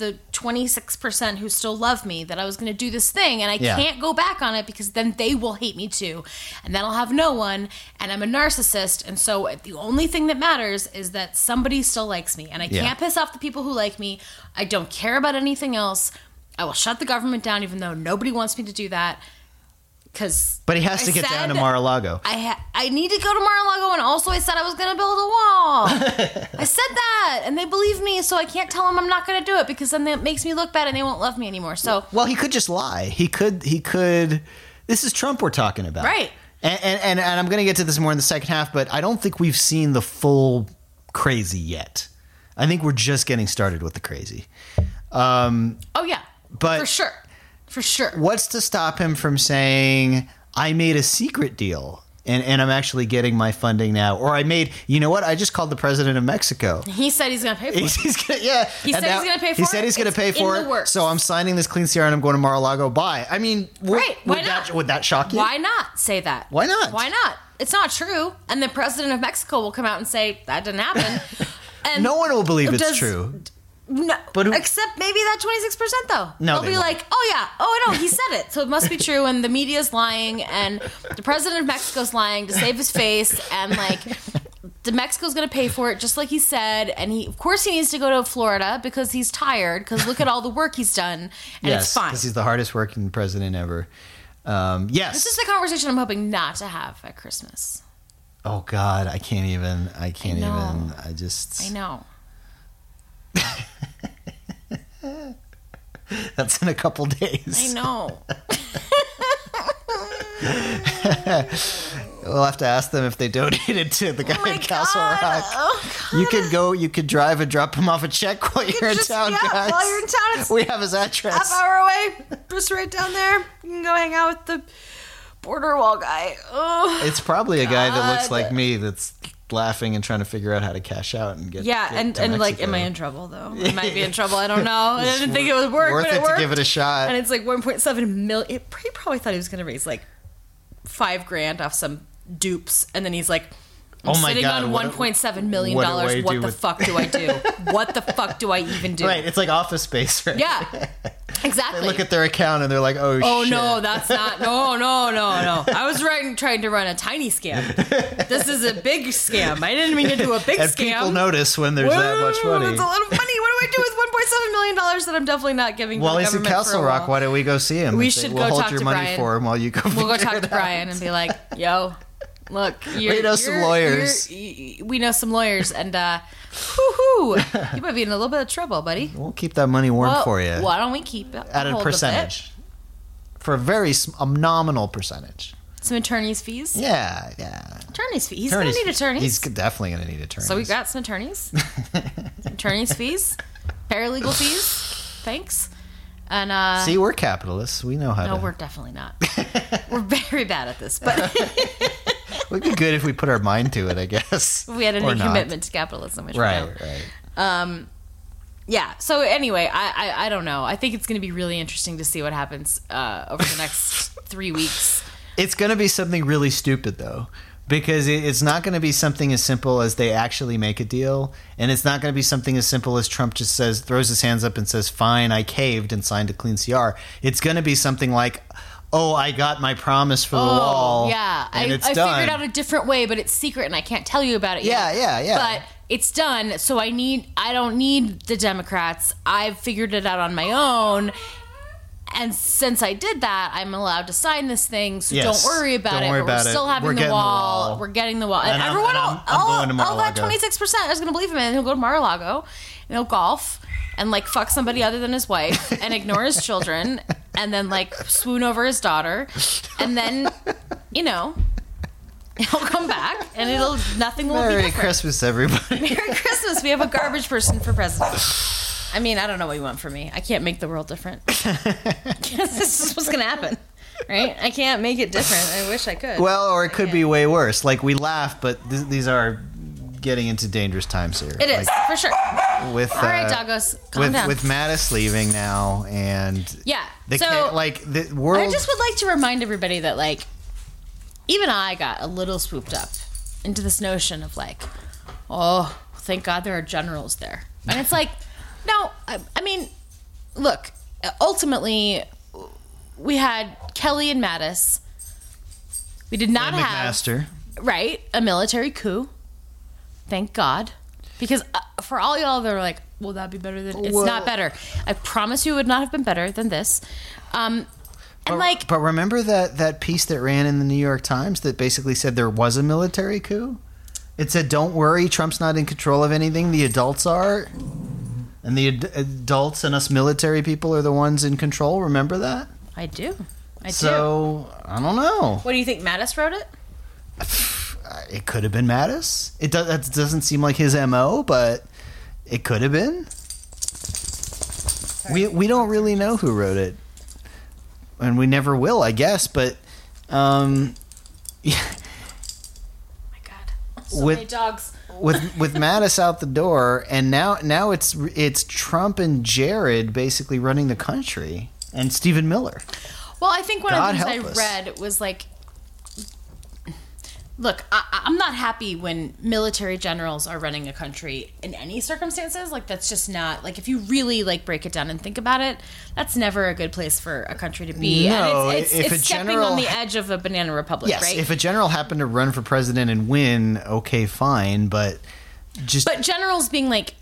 the 26% who still love me, that I was going to do this thing, and I Yeah. can't go back on it because then they will hate me too. And then I'll have no one, and I'm a narcissist. And so the only thing that matters is that somebody still likes me. And I Yeah. can't piss off the people who like me. I don't care about anything else. I will shut the government down, even though nobody wants me to do that. Because But he has to get down to Mar-a-Lago. I ha- I need to go to Mar-a-Lago, and also I said I was going to build a wall. I said that, and they believe me, so I can't tell them I'm not going to do it because then that makes me look bad, and they won't love me anymore. So Well, he could just lie. He could. He could. This is Trump we're talking about, Right. And and, and, and I'm going to get to this more in the second half, but I don't think we've seen the full crazy yet. I think we're just getting started with the crazy. Um, oh yeah, But- for sure, for sure. what's to stop him from saying, "I made a secret deal"? And, and I'm actually getting my funding now, or I made. You know what? I just called the president of Mexico. He said he's going to pay for He's, it. he's gonna, yeah. He And said he's gonna pay He for said it. he's going to pay for it. works. So I'm signing this clean CR and I'm going to Mar-a-Lago. Bye. I mean, would, Right, why would not? that would that shock you? Why not say that? Why not? Why not? It's not true. And the president of Mexico will come out and say that didn't happen. And No one will believe it's Does- true. No, But who- except maybe that twenty six percent though. No, they'll they be won't. like, "Oh yeah, oh no, he said it, so it must be true." And the media's lying, and the president of Mexico's lying to save his face, and like, the Mexico's going to pay for it just like he said. And he, of course, he needs to go to Florida because he's tired. Because look at all the work he's done, and yes, it's fine. because he's the hardest working president ever. Um, yes. This is the conversation I'm hoping not to have at Christmas. oh God, I can't even. I can't I even. I just. I know. That's in a couple days. I know. We'll have to ask them if they donated to the oh guy Oh in Castle God. Rock. Oh, God. You could go. You could drive and drop him off a check while you're in just- town, yeah, guys. while you're in town, it's we have his address. half hour away, just right down there. You can go hang out with the border wall guy. Oh. It's probably a guy that looks like me that's laughing and trying to figure out how to cash out and get. Yeah, get and, and like, am I in trouble though? I might be in trouble. I don't know. I didn't think it would work, Worth but it, it worked. to give it a shot. and it's like 1.7 million. He probably thought he was going to raise like five grand off some dupes, and then he's like, I'm Oh my sitting God, on what- 1.7 million what do dollars. What the with- fuck do I do? what the fuck do I even do? right, it's like Office Space. Right? Yeah, exactly. They look at their account and they're like, "Oh, Oh shit. no, that's not. No, no, no, no. I was trying trying to run a tiny scam. This is a big scam. I didn't mean to do a big And scam. people notice when there's that much Whoa, money. That's a lot of money. What do I do with 1.7 million dollars that I'm definitely not giving? Well, he's in Castle Rock. Why don't we go see him? We should we'll go hold talk your to money Brian. for him while you go. We'll go talk to. Brian and be like, "Yo, look, you're, We know some lawyers. we know some lawyers, and uh, whoo hoo. you might be in a little bit of trouble, buddy. We'll keep that money warm Well, for you Why don't we keep it at a hold of it? percentage, for a very a nominal percentage. Some attorneys' fees. Yeah, yeah. Attorneys' fees. He's Attorneys- gonna need attorneys. He's definitely going to need attorneys. So we got some attorneys, attorneys fees, paralegal fees. Thanks. And uh, See, we're capitalists. We know how to no, to. we're definitely not. we're very bad at this, but We'd be good if we put our mind to it, I guess. we had any commitment to capitalism, which we Right, don't. right. Um, yeah. So anyway, I, I I don't know. I think it's going to be really interesting to see what happens uh, over the next three weeks. It's going to be something really stupid, though, because it- it's not going to be something as simple as they actually make a deal, and it's not going to be something as simple as Trump just says, throws his hands up and says, "Fine, I caved and signed a clean CR." It's going to be something like, "Oh, I got my promise for the oh, wall." Oh, yeah. I, it's I figured out a different way, but it's secret and I can't tell you about it Yeah, yet. yeah, yeah. But it's done, so I need I don't need the Democrats. I've figured it out on my own. And since I did that, I'm allowed to sign this thing. So Yes. don't worry about Don't it. worry but about we're still having We're the getting the wall. wall. We're getting the wall. And, And I'm- everyone, I'm- I'm all, going to all that Mar-a-Lago. 26% is going to believe him, and he'll go to Mar-a-Lago and he'll golf and like fuck somebody other than his wife and ignore his children and then like swoon over his daughter and then you know he'll come back and it'll nothing will be Merry different. Christmas, everybody. Merry Christmas. We have a garbage person for president. I mean, I don't know what you want from me. I can't make the world different. this is what's gonna happen, right? I can't make it different. I wish I could. well, or it could be way worse. Like we laugh, but th- these are getting into dangerous times here. it is Like, for sure. with All right, uh, doggos, calm with down. with Mattis leaving now, and yeah. They so can't like the world. I just would like to remind everybody that like even I got a little swooped up into this notion of like, oh, thank God there are generals there. And it's like, no, I, I mean, look, ultimately we had Kelly and Mattis. We did not and have McMaster. right a military coup. Thank God. Because uh, for all y'all that are like, will that be better than it's Well- not better. I promise you it would not have been better than this. Um and But, like but remember that that piece that ran in the New York Times that basically said there was a military coup. It said, "Don't worry, Trump's not in control of anything. The adults are, and the ad- adults and us military people are the ones in control." Remember that? I do. I do. So I don't know. What do you think Mattis wrote it? It could have been Mattis. It does. That doesn't seem like his mo, but it could have been. We we don't really know who wrote it, and we never will, I guess. But um, yeah, my god. So With- many dogs. with with Mattis out the door, and now now it's it's Trump and Jared basically running the country, and Stephen Miller. Well, I think one God of the things I us. read was like Look, I, I'm not happy when military generals are running a country in any circumstances. Like that's just not like if you really like break it down and think about it, that's never a good place for a country to be. No, and it's, it's, if it's a stepping general- on the edge of a banana republic, Yes, right? if a general happened to run for president and win, okay, fine, but just But generals being like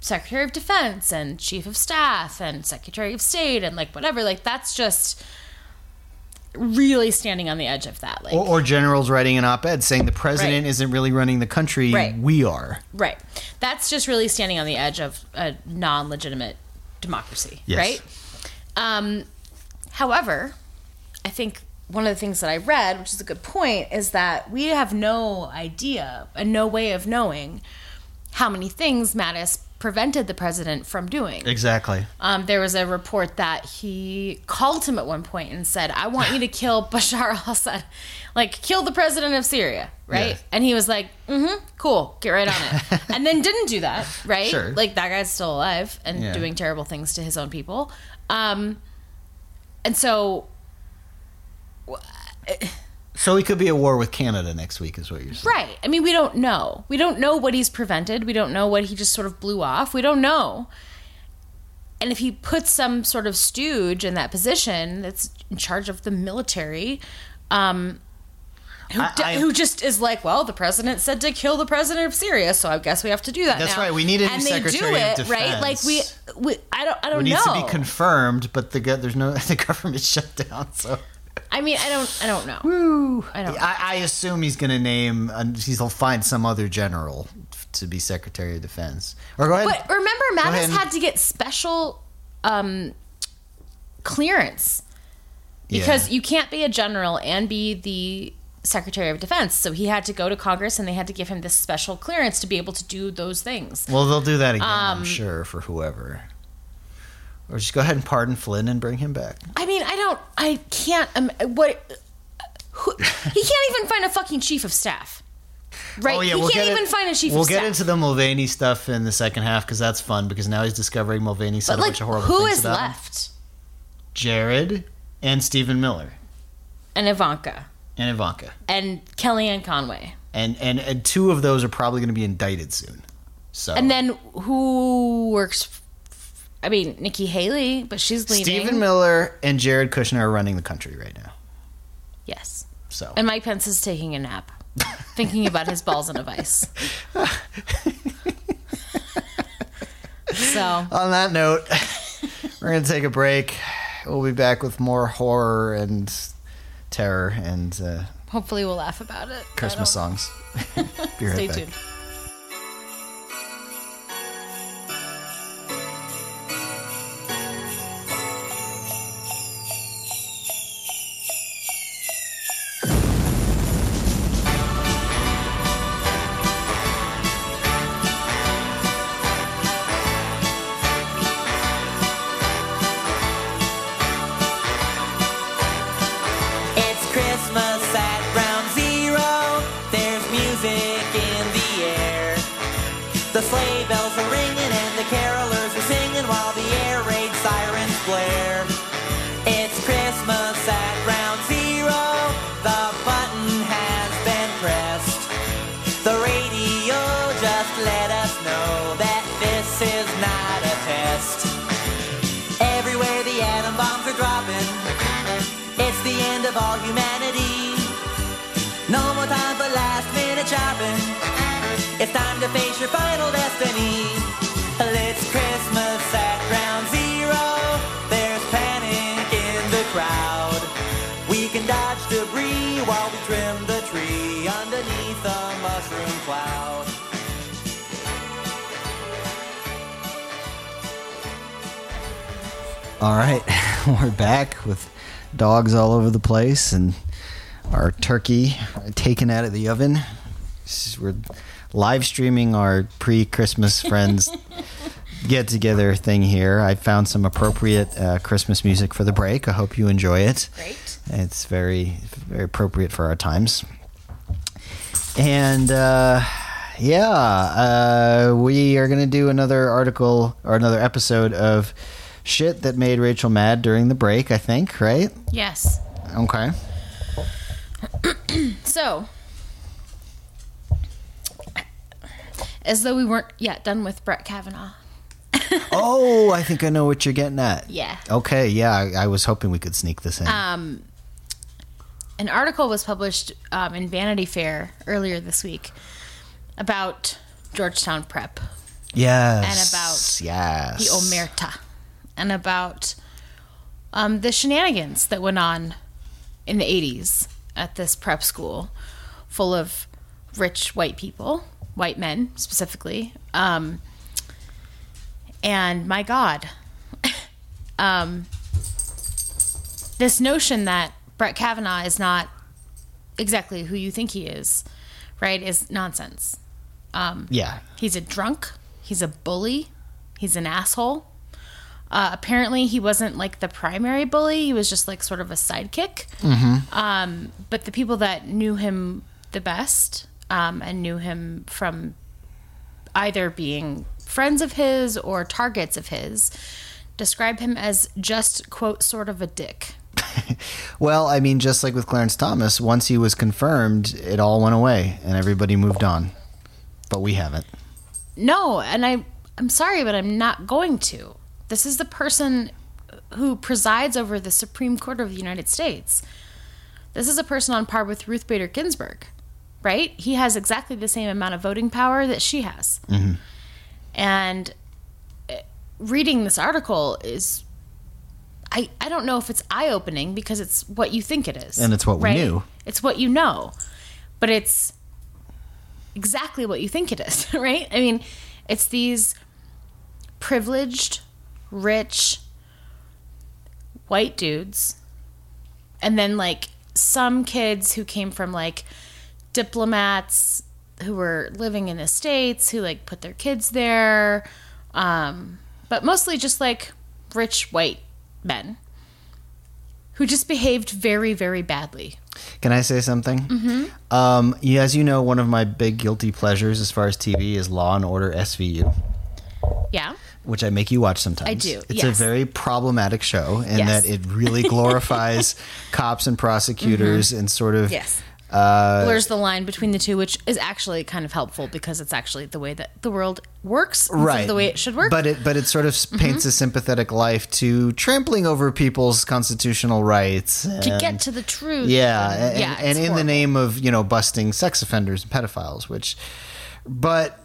Secretary of Defense and Chief of Staff and Secretary of State and like whatever, like that's just really standing on the edge of that. Like, or, or generals writing an op-ed saying the president Right. isn't really running the country, Right. we are. right. That's just really standing on the edge of a non legitimate democracy, Yes. right? Um, however, I think one of the things that I read, which is a good point, is that we have no idea and no way of knowing how many things Mattis prevented the president from doing. Exactly. Um, there was a report that he called him at one point and said, "I want you to kill Bashar al-Assad, like kill the president of Syria, right?" Yeah. And he was like, "Mm-hmm, cool, get right on it," and then didn't do that, right? Sure. Like that guy's still alive and Yeah. doing terrible things to his own people, um, and so So he could be at war with Canada next week, is what you're saying. Right. I mean, we don't know. We don't know what he's prevented. We don't know what he just sort of blew off. We don't know. And if he puts some sort of stooge in that position that's in charge of the military, um, who, I- I- who just is like, well, the president said to kill the president of Syria, so I guess we have to do that. That's now. right. We need a new and they Secretary do of it, right? Like we, we, I don't, I don't It needs to be confirmed, but the there's no the government shut down. So I mean, I don't, I don't know. I don't. I, I assume he's going to name. Uh, he'll find some other general to be Secretary of Defense. Or go ahead. But remember, Mattis had to get special um, clearance because Yeah. you can't be a general and be the Secretary of Defense. So he had to go to Congress and they had to give him this special clearance to be able to do those things. Well, they'll do that again, Um, I'm sure, for whoever. Or just go ahead and pardon Flynn and bring him back. I mean, I don't, I can't. Um, what? Who, he can't even find a fucking chief of staff. Right? Oh, yeah, he can't even in- find a chief of staff. We'll of get staff. into the Mulvaney stuff in the second half because that's fun because now he's discovering Mulvaney said a bunch of horrible who things is about him. left? Jared and Stephen Miller And Ivanka and Ivanka. and Kellyanne Conway. And, and and two of those are probably going to be indicted soon. So And then who works? I mean, Nikki Haley, but she's leaving. Stephen Miller and Jared Kushner are running the country right now. Yes. So And Mike Pence is taking a nap, thinking about his balls in a vice. so on that note, we're going to take a break. We'll be back with more horror and terror and uh, hopefully we'll laugh about it. Christmas songs. Stay back. tuned. Dogs all over the place and our turkey taken out of the oven. We're live streaming our pre-Christmas friends get together thing here. I found some appropriate uh, Christmas music for the break. I hope you enjoy it. Great. It's very very appropriate for our times. And uh, yeah, uh, we are going to do another article or another episode of shit that made Rachel mad during the break, I think, right? Yes. Okay. So, as though we weren't yet done with Brett Kavanaugh. Oh, I think I know what you're getting at. Yeah. Okay, yeah, I, I was hoping we could sneak this in. Um, an article was published um, in Vanity Fair earlier this week about Georgetown Prep, yes. and about yes. the Omerta, and about um, the shenanigans that went on in the 80s at this prep school full of rich white people, white men specifically. Um, and my God, um, this notion that Brett Kavanaugh is not exactly who you think he is, right, is nonsense. Um, Yeah. He's a drunk. He's a bully. He's an asshole. Uh, apparently, he wasn't like the primary bully. He was just like sort of a sidekick. Um, but the people that knew him the best um, and knew him from either being friends of his or targets of his describe him as just, quote, sort of a dick. Well, I mean, just like with Clarence Thomas, once he was confirmed, it all went away and everybody moved on. But we haven't. No, and I I'm sorry, but I'm not going to. This is the person who presides over the Supreme Court of the United States. This is a person on par with Ruth Bader Ginsburg, right? He has exactly the same amount of voting power that she has. And uh, reading this article is I, I don't know if it's eye opening because it's what you think it is. And it's what we right? knew. It's what you know. But it's exactly what you think it is, right? I mean, it's these privileged, rich, white dudes, and then like some kids who came from like diplomats who were living in the States who like put their kids there, um, but mostly just like rich white men who just behaved very, very badly Can I say something? Mm-hmm. Um, as you know, one of my big guilty pleasures as far as TV is Law and Order SVU, Yeah. Which I make you watch sometimes. I do, It's a very problematic show in Yes. that it really glorifies cops and prosecutors and sort of Mm-hmm. Yes. uh, Blurs the line between the two, which is actually kind of helpful because it's actually the way that the world works, right The way it should work. But it but it sort of Mm-hmm. paints a sympathetic life to trampling over people's constitutional rights to get to the truth. Yeah, and, and, yeah, and in the name of you know busting sex offenders and pedophiles, which, but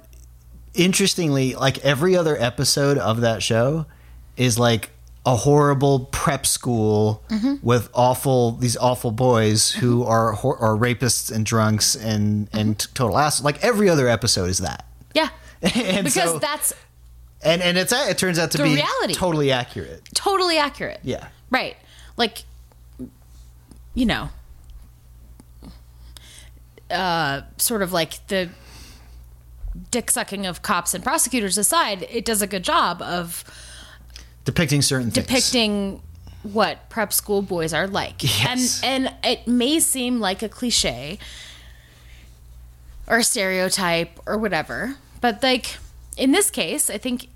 interestingly, like every other episode of that show is like a horrible prep school Mm-hmm. with awful these awful boys who are hor- are rapists and drunks and and Mm-hmm. total ass. Like every other episode is that. yeah, and because so- that's and and it's it turns out to be reality. totally accurate. totally accurate. Yeah. Right. Like, you know, uh, sort of like the dick sucking of cops and prosecutors aside, it does a good job of Depicting certain things. depicting what prep school boys are like. Yes. And and it may seem like a cliche or a stereotype or whatever, but like in this case, I think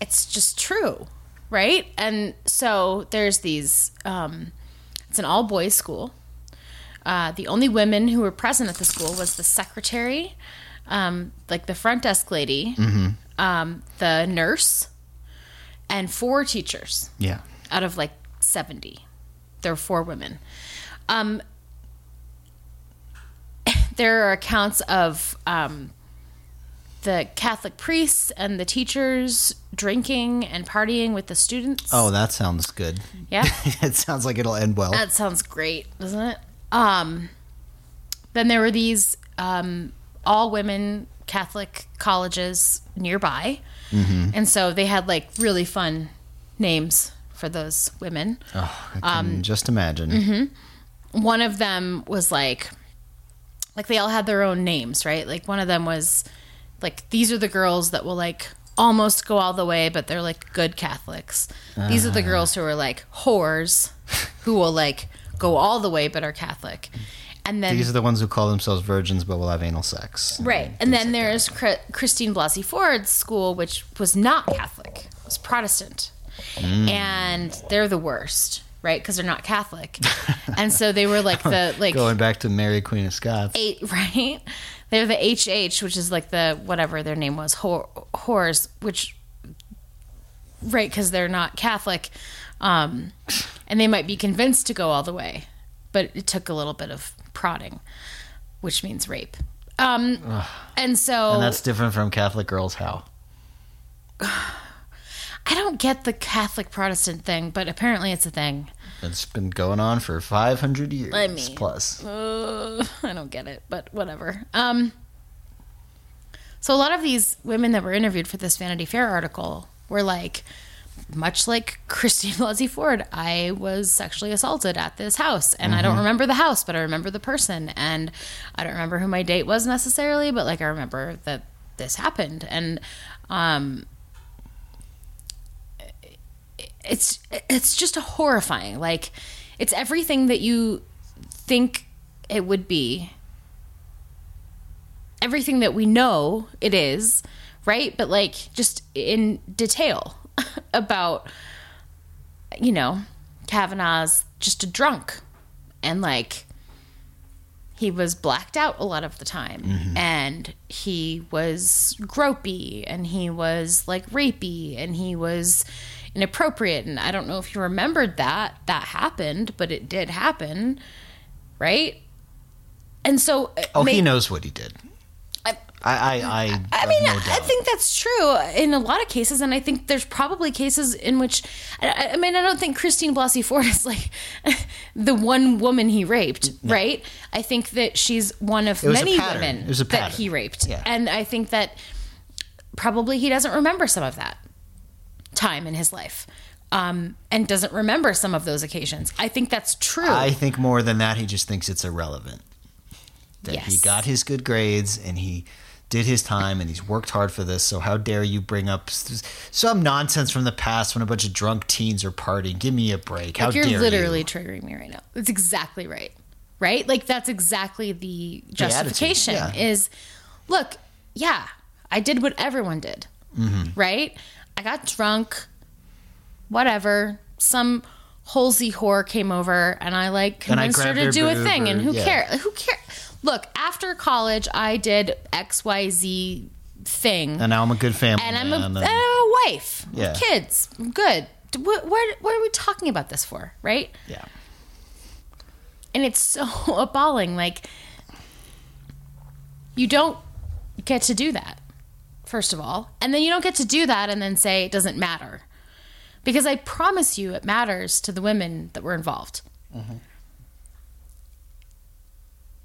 it's just true, right? And so there's these um it's an all boys school. Uh, the only women who were present at the school was the secretary, um, like the front desk lady, um, the nurse, and four teachers Yeah. out of like 70. There were four women. Um, there are accounts of um, the Catholic priests and the teachers drinking and partying with the students. Oh, that sounds good. yeah. it sounds like it'll end well. That sounds great, doesn't it? Um, then there were these um, all women Catholic colleges nearby. And so they had like really fun names for those women. Oh, I can Um, just imagine. mm-hmm. One of them was like, like they all had their own names, right? Like one of them was like, these are the girls that will like almost go all the way, but they're like good Catholics. These are the girls who are like whores who will like go all the way but are Catholic. And then These are the ones who call themselves virgins but will have anal sex. Right. And then there's Chr- Christine Blasey Ford's school, which was not Catholic, it was Protestant. And they're the worst, right? Because they're not Catholic. and so they were like the, like, Going back to Mary Queen of Scots. eight, right? They're the HH, which is like the, whatever their name was, whore, whores, which, right, because they're not Catholic. Um, and they might be convinced to go all the way, but it took a little bit of prodding, which means rape. Um, and so And that's different from Catholic girls. How? I don't get the Catholic Protestant thing, but apparently it's a thing. It's been going on for 500 years I mean- plus. Uh, I don't get it, but whatever. Um, so a lot of these women that were interviewed for this Vanity Fair article were like, much like Christine Blasey Ford, I was sexually assaulted at this house, and I don't remember the house, but I remember the person, and I don't remember who my date was necessarily, but like I remember that this happened, and um, it's it's just horrifying. Like it's everything that you think it would be. Everything that we know it is, right? But like just in detail about you know, Kavanaugh's just a drunk. And like he was blacked out a lot of the time. And he was gropey and he was like rapey and he was inappropriate. And i don't know if you remembered that that happened but it did happen right? And so uh, Oh, he knows what he did. I- I, I, I, mean, no I think that's true in a lot of cases, and I think there's probably cases in which, I, I mean, I don't think Christine Blasey Ford is like the one woman he raped, right? I think that she's one of It was a many women It was a that he raped, Yeah. and I think that probably he doesn't remember some of that time in his life. Um, and doesn't remember some of those occasions. I think that's true. I think more than that, he just thinks it's irrelevant. That he got his good grades and he did his time and he's worked hard for this. So how dare you bring up some nonsense from the past when a bunch of drunk teens are partying? Give me a break. How Like, you're dare literally you? triggering me right now. That's exactly right. right? Like that's exactly the justification yeah. is look, yeah, I did what everyone did. Mm-hmm. Right? I got drunk, whatever. Some holsey whore came over and I like And I convinced her to do a thing and who yeah. cares? Who cares? Look, after college I did XYZ thing And now I'm a good family and I'm a, man. and and- I'm a wife, Yeah. kids, good. What, what, what are we talking about this for, right? yeah. And it's so appalling. Like, you don't get to do that, first of all. And then you don't get to do that and then say it doesn't matter. Because I promise you, it matters to the women that were involved. Mm-hmm.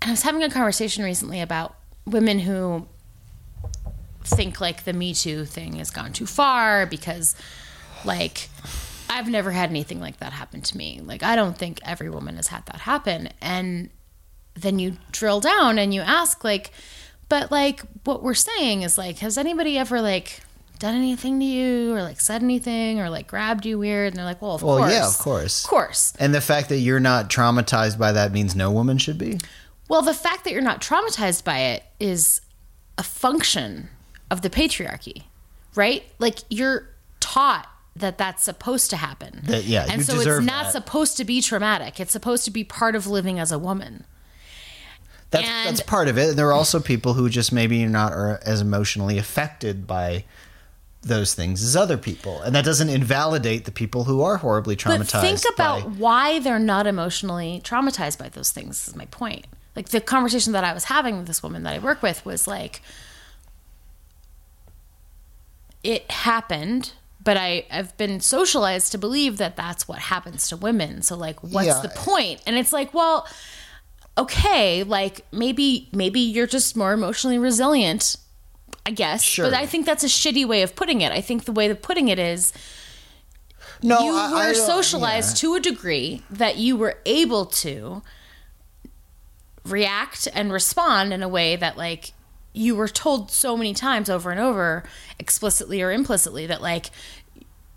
And I was having a conversation recently about women who think like the Me Too thing has gone too far because, like, I've never had anything like that happen to me. Like, I don't think every woman has had that happen. And then you drill down and you ask, like, but like, what we're saying is, like, has anybody ever, like, done anything to you or like said anything or like grabbed you weird? And they're like, well, of Well, course. yeah, of course. Of course. And the fact that you're not traumatized by that means no woman should be. Well, the fact that you're not traumatized by it is a function of the patriarchy, right? Like you're taught that that's supposed to happen. That- yeah, and so it's not that. supposed to be traumatic. It's supposed to be part of living as a woman. That's And- that's part of it. And there are also people who just maybe not are as emotionally affected by those things as other people, and that doesn't invalidate the people who are horribly traumatized. But think about by- why they're not emotionally traumatized by those things. Is my point. Like the conversation that I was having with this woman that I work with was like, it happened, but I I've been socialized to believe that that's what happens to women. So like, what's Yeah. the point? And it's like, well, okay, like maybe maybe you're just more emotionally resilient. I guess, Sure. but I think that's a shitty way of putting it. I think the way of putting it is no, you I- were I socialized yeah. to a degree that you were able to react and respond in a way that like you were told so many times over and over explicitly or implicitly that like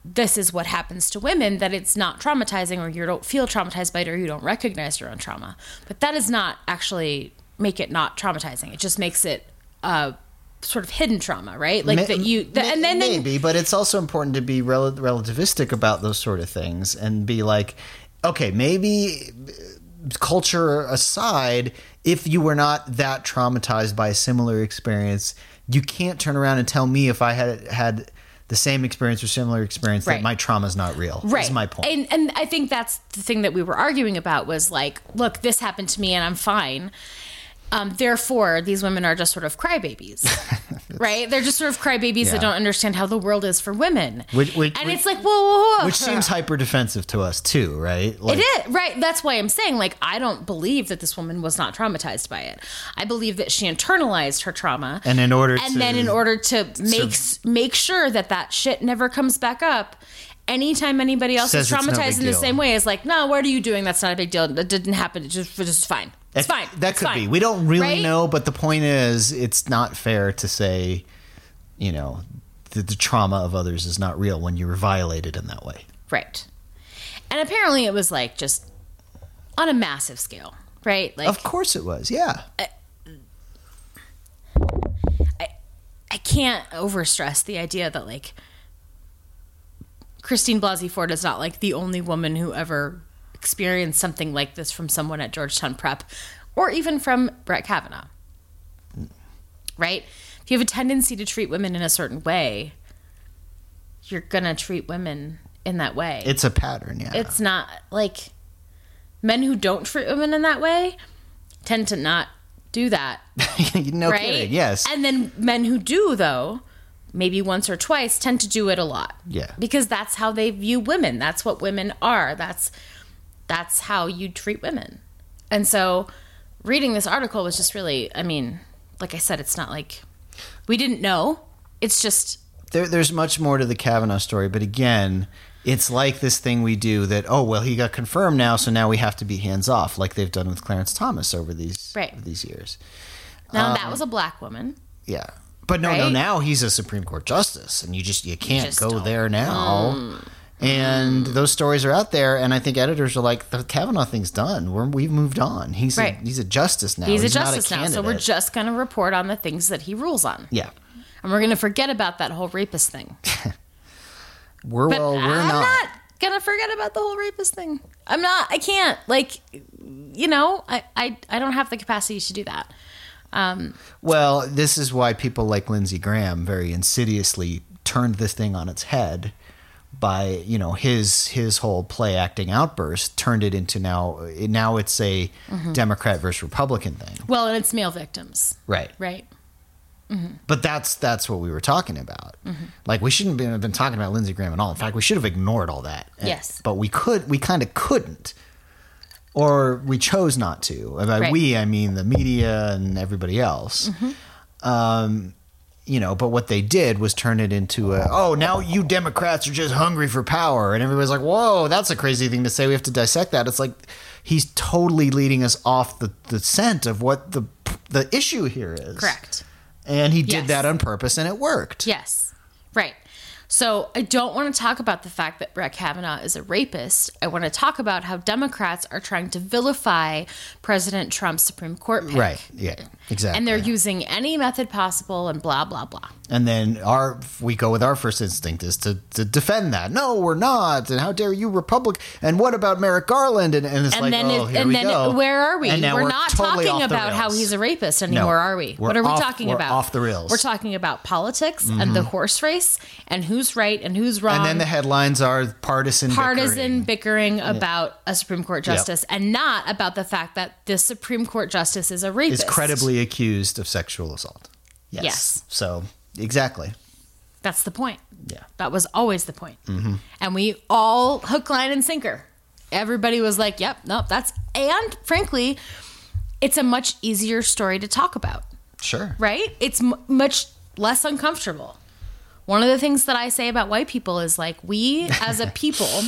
this is what happens to women that it's not traumatizing or you don't feel traumatized by it or you don't recognize your own trauma. But that does not actually make it not traumatizing. It just makes it a sort of hidden trauma right? Like that you ma- and then, maybe, but it's also important to be rel- relativistic about those sort of things and be like, okay, maybe uh, culture aside, if you were not that traumatized by a similar experience, you can't turn around and tell me if I had had the same experience or similar experience that my trauma is not real. right Is my point. and and i think that's the thing that we were arguing about was like look this happened to me and i'm fine um, therefore these women are just sort of crybabies right they're just sort of crybabies that don't understand how the world is for women Which- which- and which- it's like whoa, whoa, whoa. Which seems hyper defensive to us too, right? Like, it is right. That's why I'm saying, like, I don't believe that this woman was not traumatized by it. I believe that she internalized her trauma, And in order and to- then in order to make make sure that that shit never comes back up. Anytime anybody else is it's no traumatized in the deal. same way, it's like, no, what are you doing? That's not a big deal. That didn't happen. It just, it's just fine. It's fine. That It's could fine. be. We don't really Right? know, but the point is, it's not fair to say, you know, that the trauma of others is not real when you were violated in that way. Right. And apparently, it was like just on a massive scale, right? Like, of course it was. Yeah. I can't overstress the idea that like Christine Blasey Ford is not like the only woman who ever experienced something like this from someone at Georgetown Prep or even from Brett Kavanaugh. Right? If you have a tendency to treat women in a certain way, you're going to treat women in that way. It's a pattern. Yeah. it's not like men who don't treat women in that way tend to not do that no right? kidding. Yes. And then men who do, though, maybe once or twice, tend to do it a lot. Yeah. Because that's how they view women. That's what women are. That's that's how you treat women. And so reading this article was just really I mean, like I said, it's not like we didn't know. It's just there, there's much more to the Kavanaugh story, but again, it's like this thing we do that. Oh well, he got confirmed now, so now we have to be hands off, like they've done with Clarence Thomas over these Right. over these years. now Um, that was a black woman. Yeah. But no, no. Now he's a Supreme Court justice, and you just you can't just go don't. there now. And those stories are out there, and I think editors are like, "The Kavanaugh thing's done. We're, we've moved on. He's Right. a, he's a justice now. He's, a not justice now, so we're just going to report on the things that he rules on, yeah. and we're going to forget about that whole rapist thing. We're But well, we're I'm not. not. gonna forget about the whole rapist thing. I'm not. I can't. Like, you know, I I, I don't have the capacity to do that. Um, Well, this is why people like Lindsey Graham very insidiously turned this thing on its head by you know his his whole play acting outburst turned it into now now it's a Mm-hmm. Democrat versus Republican thing, well, and it's male victims, right? right? But that's that's what we were talking about. Mm-hmm. Like we shouldn't have been talking about Lindsey Graham at all. In fact, we should have ignored all that. Yes. but we could. We kind of couldn't, or we chose not to. And by Right. we, I mean the media and everybody else. Mm-hmm. Um, you know, but what they did was turn it into a oh now you Democrats are just hungry for power, and everybody's like, whoa, that's a crazy thing to say. We have to dissect that. It's like he's totally leading us off the the scent of what the the issue here is. Correct. And he did Yes. that on purpose, and it worked. Yes. Right. So I don't want to talk about the fact that Brett Kavanaugh is a rapist. I want to talk about how Democrats are trying to vilify President Trump's Supreme Court pick. Right. Yeah. Exactly. And they're using any method possible and blah, blah, blah. And then our we go with our first instinct is to, to defend that. No, we're not. And how dare you, Republic? And what about Merrick Garland? And, and it's And like, then, oh, it- and then go. where are we? Now we're, not totally talking about how he's a rapist anymore, are we? We're What are we off- talking we're about? off the rails. Mm-hmm. We're talking about politics and the horse race and who's right and who's wrong. And then the headlines are partisan, partisan bickering bickering about a Supreme Court justice and not about the fact that this Supreme Court justice is a rapist. is credibly accused of sexual assault. Yes. Yes. So exactly. That's the point. Yeah. That was always the point. And we all hook, line, and sinker. Everybody was like, yep, nope, that's. And frankly, it's a much easier story to talk about, Sure. right? It's m- much less uncomfortable. One of the things that I say about white people is like, we as a people,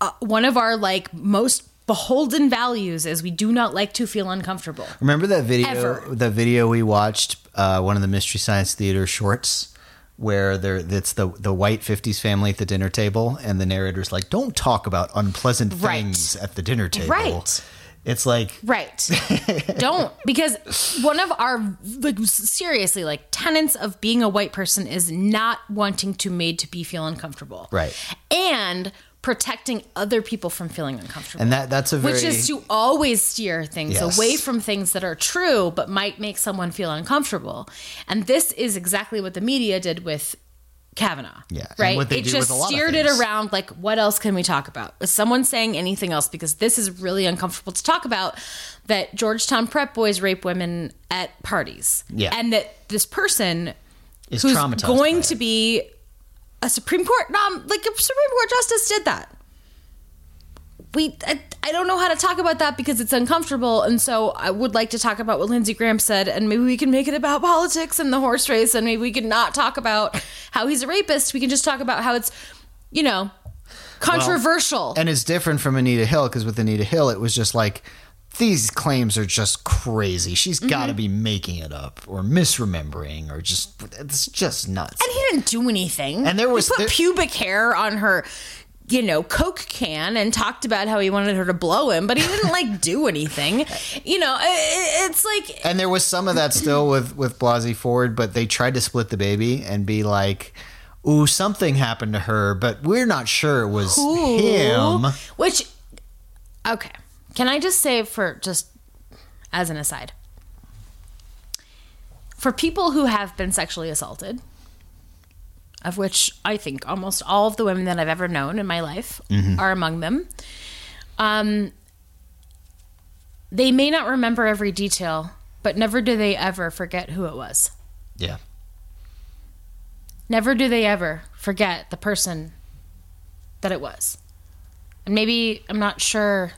uh, one of our like most beholden values is we do not like to feel uncomfortable. Remember that video? Ever. The video we watched, uh, one of the Mystery Science Theater shorts, where there it's the the white '50s family at the dinner table, and the narrator's like, "Don't talk about unpleasant Right. things at the dinner table." Right. It's like, Right. Don't because one of our like seriously like tenets of being a white person is not wanting to made to be feel uncomfortable. Right. And protecting other people from feeling uncomfortable. and that that's a very which is to always steer things Yes. away from things that are true but might make someone feel uncomfortable. And this is exactly what the media did with Kavanaugh. Yeah, Right. what they it just with a lot of steered it around like, what else can we talk about? Is someone saying anything else? Because this is really uncomfortable to talk about that Georgetown prep boys rape women at parties. Yeah. And that this person is who's traumatized going to be a Supreme Court um, like a Supreme Court justice did that. We I, I don't know how to talk about that because it's uncomfortable, and so I would like to talk about what Lindsey Graham said, and maybe we can make it about politics and the horse race, and maybe we can not talk about how he's a rapist. We can just talk about how it's, you know, controversial. and it's different from Anita Hill because with Anita Hill, it was just like these claims are just crazy. She's Mm-hmm. got to be making it up or misremembering or just it's just nuts. and he didn't do anything. And there was- he put there- pubic hair on her, you know, Coke can and talked about how he wanted her to blow him, but he didn't like do anything. You know, i- i- it's like And there was some of that still with with Blasey Ford, but they tried to split the baby and be like, "Ooh, something happened to her, but we're not sure it was him." Which, okay. Can I just say, for just as an aside, for people who have been sexually assaulted, of which I think almost all of the women that I've ever known in my life are among them, um, they may not remember every detail, but never do they ever forget who it was. Yeah, Never do they ever forget the person that it was. And maybe I'm not sure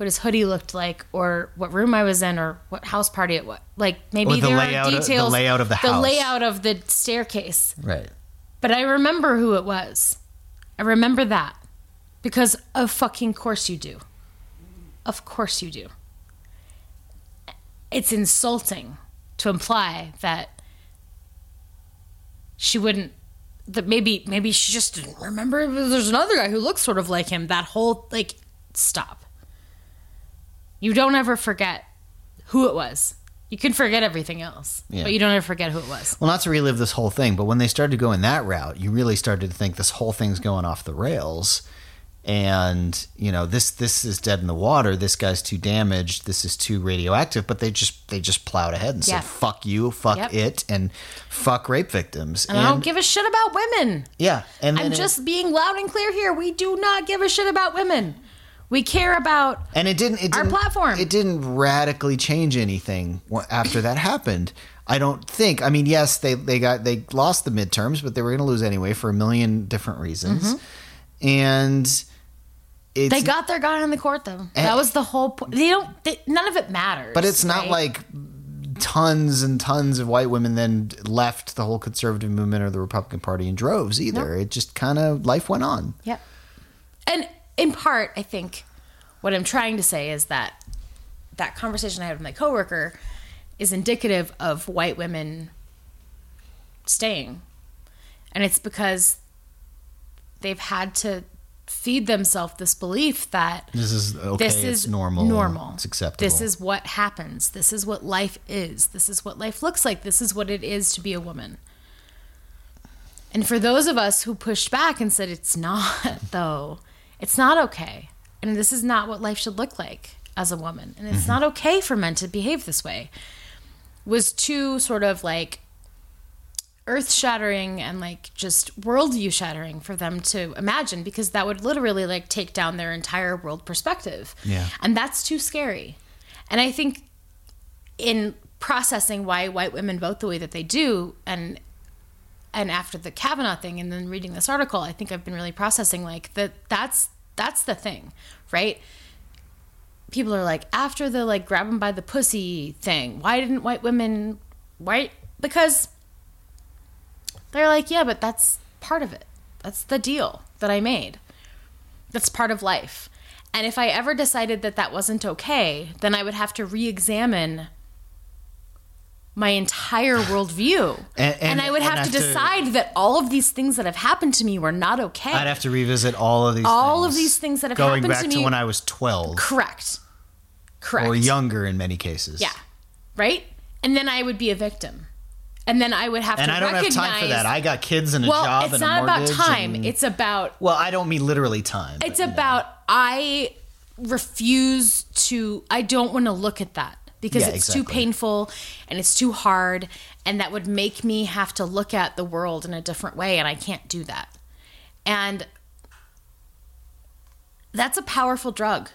what his hoodie looked like or what room I was in or what house party it was. Like maybe the there layout are of- the layout of the house. The layout of the staircase. right. But I remember who it was. I remember that. Because of fucking course you do. Of course you do. It's insulting to imply that she wouldn't that maybe maybe she just didn't remember there's another guy who looks sort of like him that whole like stop you don't ever forget who it was you can forget everything else Yeah. but you don't ever forget who it was Well, not to relive this whole thing, but when they started going that route, you really started to think this whole thing's going off the rails. And you know this this is dead in the water. This guy's too damaged. This is too radioactive. But they just they just plowed ahead and Yeah. said fuck you, fuck Yep. it, and fuck rape victims. and, I don't give a shit about women yeah, and I'm it- just being loud and clear here we do not give a shit about women we care about and it didn't it Our didn't, platform. It didn't radically change anything after that happened. I don't think. I mean, yes, they they got they lost the midterms, but they were going to lose anyway for a million different reasons, and it's Mm-hmm. they got their guy on the court though that was the whole point they don't they, none of it matters But it's not right? like tons and tons of white women then left the whole conservative movement or the Republican Party in droves either. It just kind of life went on. Yep. And in part, I think what I'm trying to say is that that conversation I had with my coworker is indicative of white women staying. And it's because they've had to feed themselves this belief that This is okay. this it's is normal. Normal. It's acceptable. This is what happens. This is what life is. This is what life looks like. This is what it is to be a woman. And for those of us who pushed back and said it's not, though, it's not okay. And this is not what life should look like as a woman. And it's mm-hmm. not okay for men to behave this way. Was too sort of like earth shattering and like just worldview shattering for them to imagine because that would literally like take down their entire world perspective. Yeah. And that's too scary. And I think in processing why white women vote the way that they do and and after the Kavanaugh thing and then reading this article, I think I've been really processing like that that's that's the thing, right? People are like after the like grab them by the pussy thing, why didn't white women white because they're like, yeah, but that's part of it. That's the deal that I made. That's part of life. And if I ever decided that that wasn't okay, then I would have to re examine my entire worldview. And- and, and- I would have to have to- decide that all of these things that have happened to me were not okay. I'd have to revisit all of these. All of things, these things that have going happened back to to me- when I was twelve Correct. Correct. or younger in many cases. Yeah. Right? And then I would be a victim. And then I would have And to And I don't have time for that. I got kids and a well, job it's and a it's not about time. and- It's about well, I don't mean literally time. but, it's know. about I refuse to I don't want to look at that because Yeah, it's exactly. too painful and it's too hard and that would make me have to look at the world in a different way and I can't do that. And that's a powerful drug.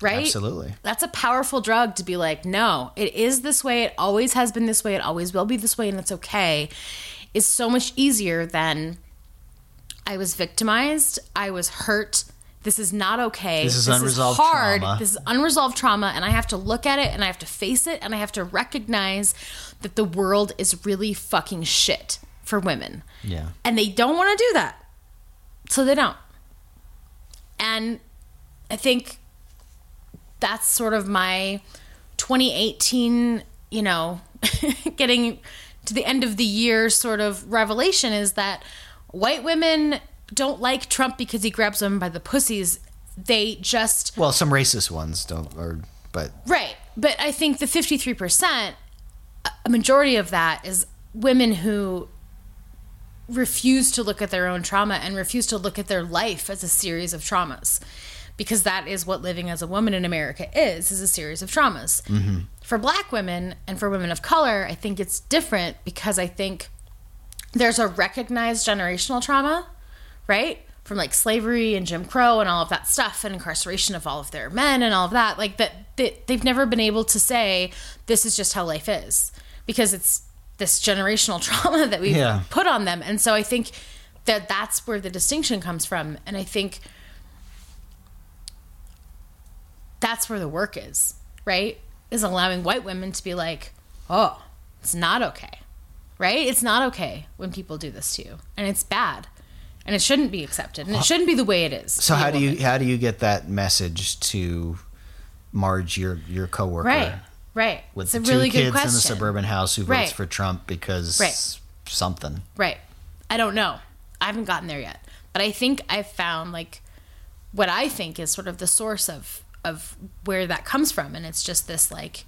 Right? Absolutely. That's a powerful drug to be like, no, it is this way. It always has been this way. It always will be this way, and it's okay. Is so much easier than I was victimized. I was hurt. This is not okay. This is unresolved hard. trauma. This is unresolved trauma, and I have to look at it and I have to face it and I have to recognize that the world is really fucking shit for women. Yeah. And they don't want to do that. So they don't. And I think that's sort of my 2018, you know, getting to the end of the year sort of revelation is that white women don't like Trump because he grabs them by the pussies. They just Well, some racist ones don't, or but Right. But I think the 53%, a majority of that is women who refuse to look at their own trauma and refuse to look at their life as a series of traumas. Because that is what living as a woman in America is, is a series of traumas. Mm-hmm. For black women and for women of color, I think it's different because I think there's a recognized generational trauma, right? From like slavery and Jim Crow and all of that stuff and incarceration of all of their men and all of that. Like that, they, they've never been able to say, this is just how life is because it's this generational trauma that we've Yeah. put on them. And so I think that that's where the distinction comes from. And I think that's where the work is, right? Is allowing white women to be like, oh, it's not okay, right? It's not okay when people do this to you, and it's bad, and it shouldn't be accepted, and it shouldn't be the way it is. so to be a how do you how do you get that message to Marge, your your coworker, Right, right. with it's the a really good kids question. in the suburban house who votes Right. for Trump because Right. something? Right. I don't know. I haven't gotten there yet, but I think I've found like what I think is sort of the source of of where that comes from, and it's just this like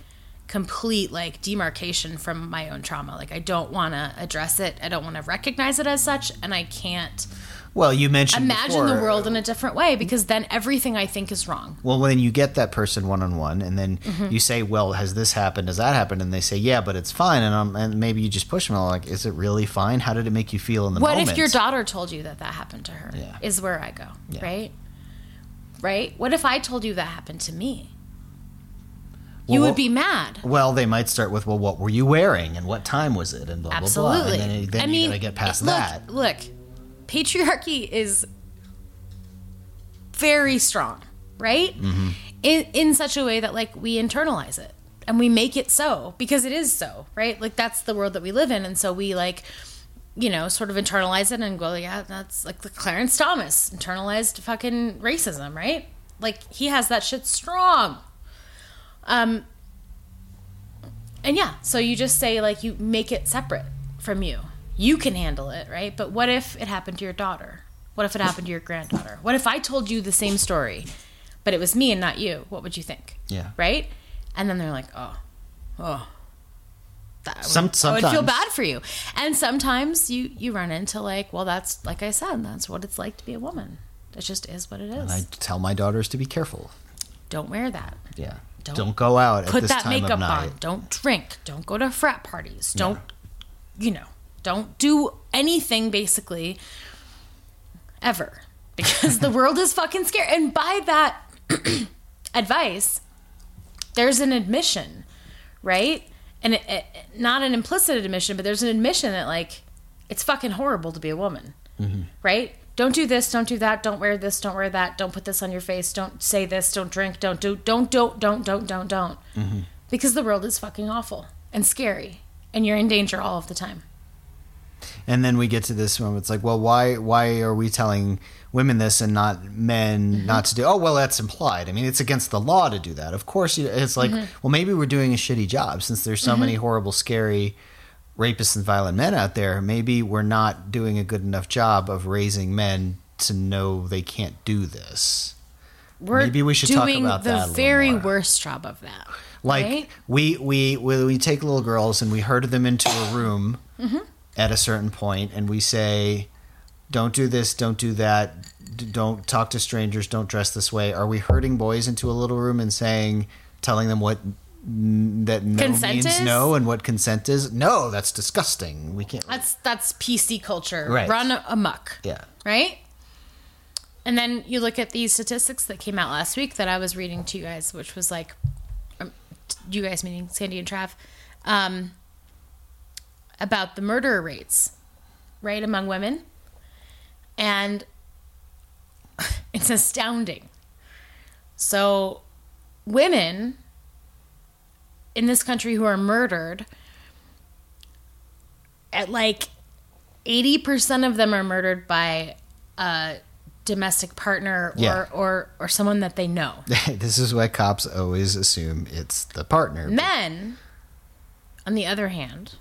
complete like demarcation from my own trauma. Like I don't want to address it. I don't want to recognize it as such, and I can't Well, you mentioned imagine the before- world in a different way because then everything I think is wrong. Well, when you get that person one on one, and then Mm-hmm. you say, "Well, has this happened? Has that happened?" and they say, "Yeah, but it's fine," and um, and maybe you just push them like, "Is it really fine? How did it make you feel in the What moment?" What if your daughter told you that that happened to her? Yeah. Is where I go, Yeah. right? Right? What if I told you that happened to me? You Well, would be mad. Well, they might start with, "Well, what were you wearing, and what time was it?" and blah Absolutely. blah blah. And then, then I you mean, gotta get past look, that. Look, patriarchy is very strong, right? Mm-hmm. In in such a way that like we internalize it and we make it so because it is so, right? Like that's the world that we live in, and so we like. You know, sort of internalize it and go, yeah, that's like the Clarence Thomas internalized fucking racism, right? Like he has that shit strong. Um, and yeah, so you just say like you make it separate from you. You can handle it, right? But what if it happened to your daughter? What if it happened to your granddaughter? What if I told you the same story, but it was me and not you? What would you think? Yeah. Right? And then they're like, oh, oh. That would, Some- I would feel bad for you. And sometimes you you run into like, well, that's like I said, that's what it's like to be a woman. It just is what it is. And I tell my daughters to be careful. Don't wear that. Yeah. Don't Don't, go out at put this that time makeup of night. on. Don't drink. Don't go to frat parties. Don't, you know, don't do anything basically ever because the world is fucking scary. And by that advice, there's an admission, right? And it, it, not an implicit admission, but there's an admission that like it's fucking horrible to be a woman, mm-hmm. right? Don't do this, don't do that, don't wear this, don't wear that, don't put this on your face, don't say this, don't drink, don't do, don't, don't, don't, don't, don't, don't, because the world is fucking awful and scary, and you're in danger all of the time. And then we get to this moment. It's like, well, why why are we telling women this and not men Mm-hmm. not to do? Oh, well, that's implied. I mean, it's against the law to do that. Of course, it's like, Mm-hmm. well, maybe we're doing a shitty job since there's so many horrible, scary rapists and violent men out there. Maybe we're not doing a good enough job of raising men to know they can't do this. We're Maybe we should talk doing about the that very worst job of that. Like right? we we we we take little girls and we herd them into a room Mm-hmm. at a certain point, and we say, "Don't do this, don't do that, don't talk to strangers, don't dress this way." Are we herding boys into a little room and saying, telling them what that no Consent means is? no and what consent is? No, that's disgusting. We can't. That's that's PC culture. Right. Run amok. yeah. right? And then you look at these statistics that came out last week that I was reading to you guys, which was like, um, you guys meaning Sandy and Trav, um, about the murder rates, right, among women. And it's astounding. So, women in this country who are murdered, at like 80% of them are murdered by a domestic partner or, Yeah. or, or someone that they know. this is why cops always assume it's the partner. Men, on the other hand,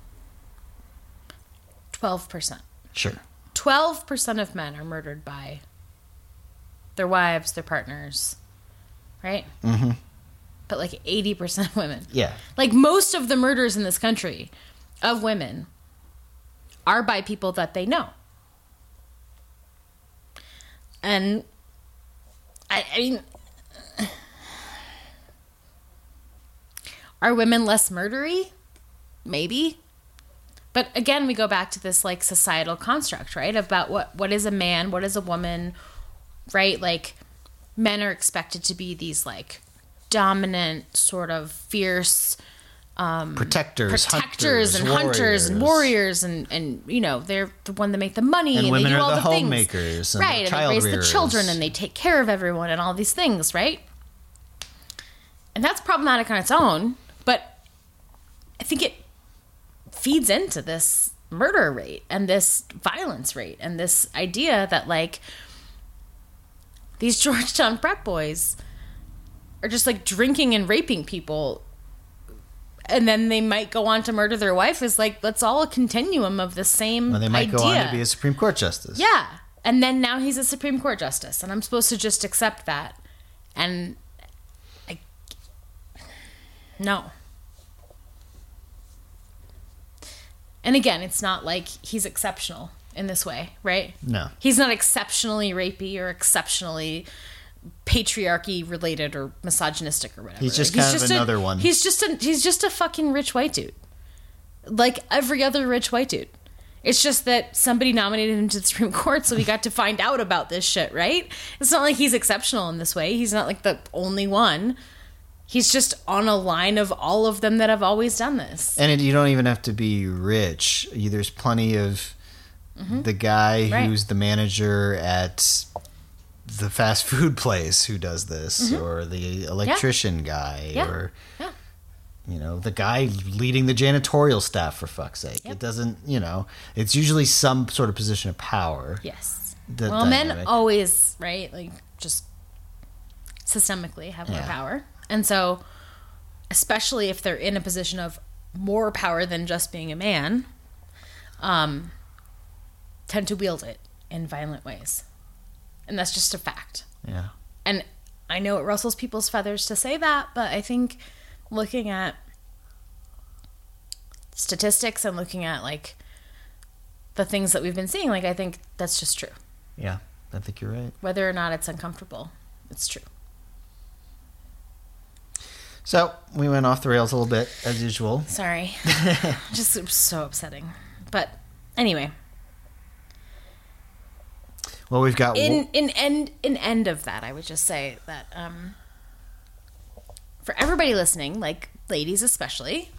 12%. Sure. 12% of men are murdered by their wives, their partners, right? Mm-hmm. But like 80% of women. Yeah. Like most of the murders in this country of women are by people that they know. And I, I mean, are women less murdery? Maybe. But again, we go back to this like societal construct, right? About what what is a man, what is a woman, right? Like men are expected to be these like dominant, sort of fierce um, Protectors, protectors and hunters and warriors. and and you know they're the one that make the money And and, women they do are all the the, things. homemakers the right and they raise rearers. the children and they take care of everyone and all these things right? And that's problematic on its own but i think it feeds into this murder rate and this violence rate and this idea that like these georgetown prep boys are just like drinking and raping people and then they might go on to murder their wife is like that's all a continuum of the same Well, they might idea. go on to be a Supreme Court justice. yeah and then now he's a supreme court justice and i'm supposed to just accept that and i no and again it's not like he's exceptional in this way right No. he's not exceptionally rapey or exceptionally patriarchy related or misogynistic or whatever. He's just kind of a- another one. He's just a he's just a fucking rich white dude. Like every other rich white dude. It's just that somebody nominated him to the Supreme Court, so we got to find out about this shit, right? It's not like he's exceptional in this way. He's not like the only one. He's just on a line of all of them that have always done this. And it, you don't even have to be rich. There's plenty of the guy Mm-hmm. Right. who's the manager at the fast food place who does this, or the electrician guy, Mm-hmm. Yeah. or Yeah. you know the guy leading the janitorial staff. For fuck's sake, Yep. it doesn't. You know, it's usually some sort of position of power. Yes. The well, men always, right? Like just systemically have more Yeah. power. And so, especially if they're in a position of more power than just being a man, um, tend to wield it in violent ways. And that's just a fact. Yeah. And I know it rustles people's feathers to say that, but I think looking at statistics and looking at like the things that we've been seeing, like I think that's just true. Yeah. I think you're right. Whether or not it's uncomfortable, it's true. So we went off the rails a little bit as usual. Sorry. just it was so upsetting. But anyway, Well, we've got in in end in end of that, I would just say that um for everybody listening, like ladies especially,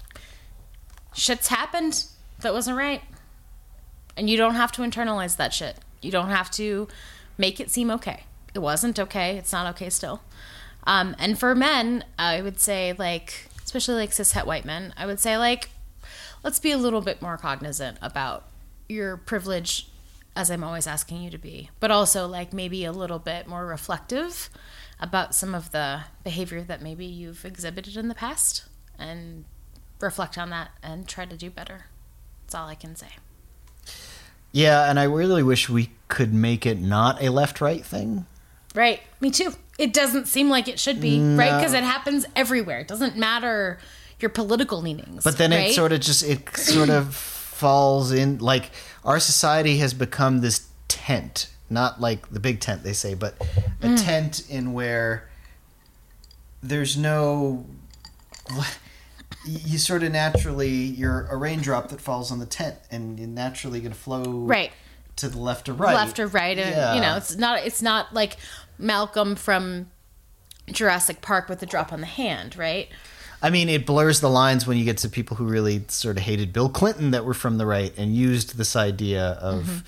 shit's happened that wasn't right. And you don't have to internalize that shit. You don't have to make it seem okay. It wasn't okay. It's not okay still. Um, and for men, I would say like, especially like cis het white men, I would say like, let's be a little bit more cognizant about your privilege, as I'm always asking you to be, but also like maybe a little bit more reflective about some of the behavior that maybe you've exhibited in the past, and reflect on that and try to do better. That's all I can say. yeah, and I really wish we could make it not a left-right thing. Right. Me too. It doesn't seem like it should be, right? Because it happens everywhere. It doesn't matter your political leanings. But then right? it sort of just it sort of falls in like our society has become this tent, not like the big tent they say, but a Mm. tent in where there's no you sort of naturally you're a raindrop that falls on the tent and you're naturally going to flow right. to the left or right. left or right and Yeah. you know it's not it's not like malcolm from jurassic park with the drop on the hand right I mean, it blurs the lines when you get to people who really sort of hated Bill Clinton that were from the right and used this idea of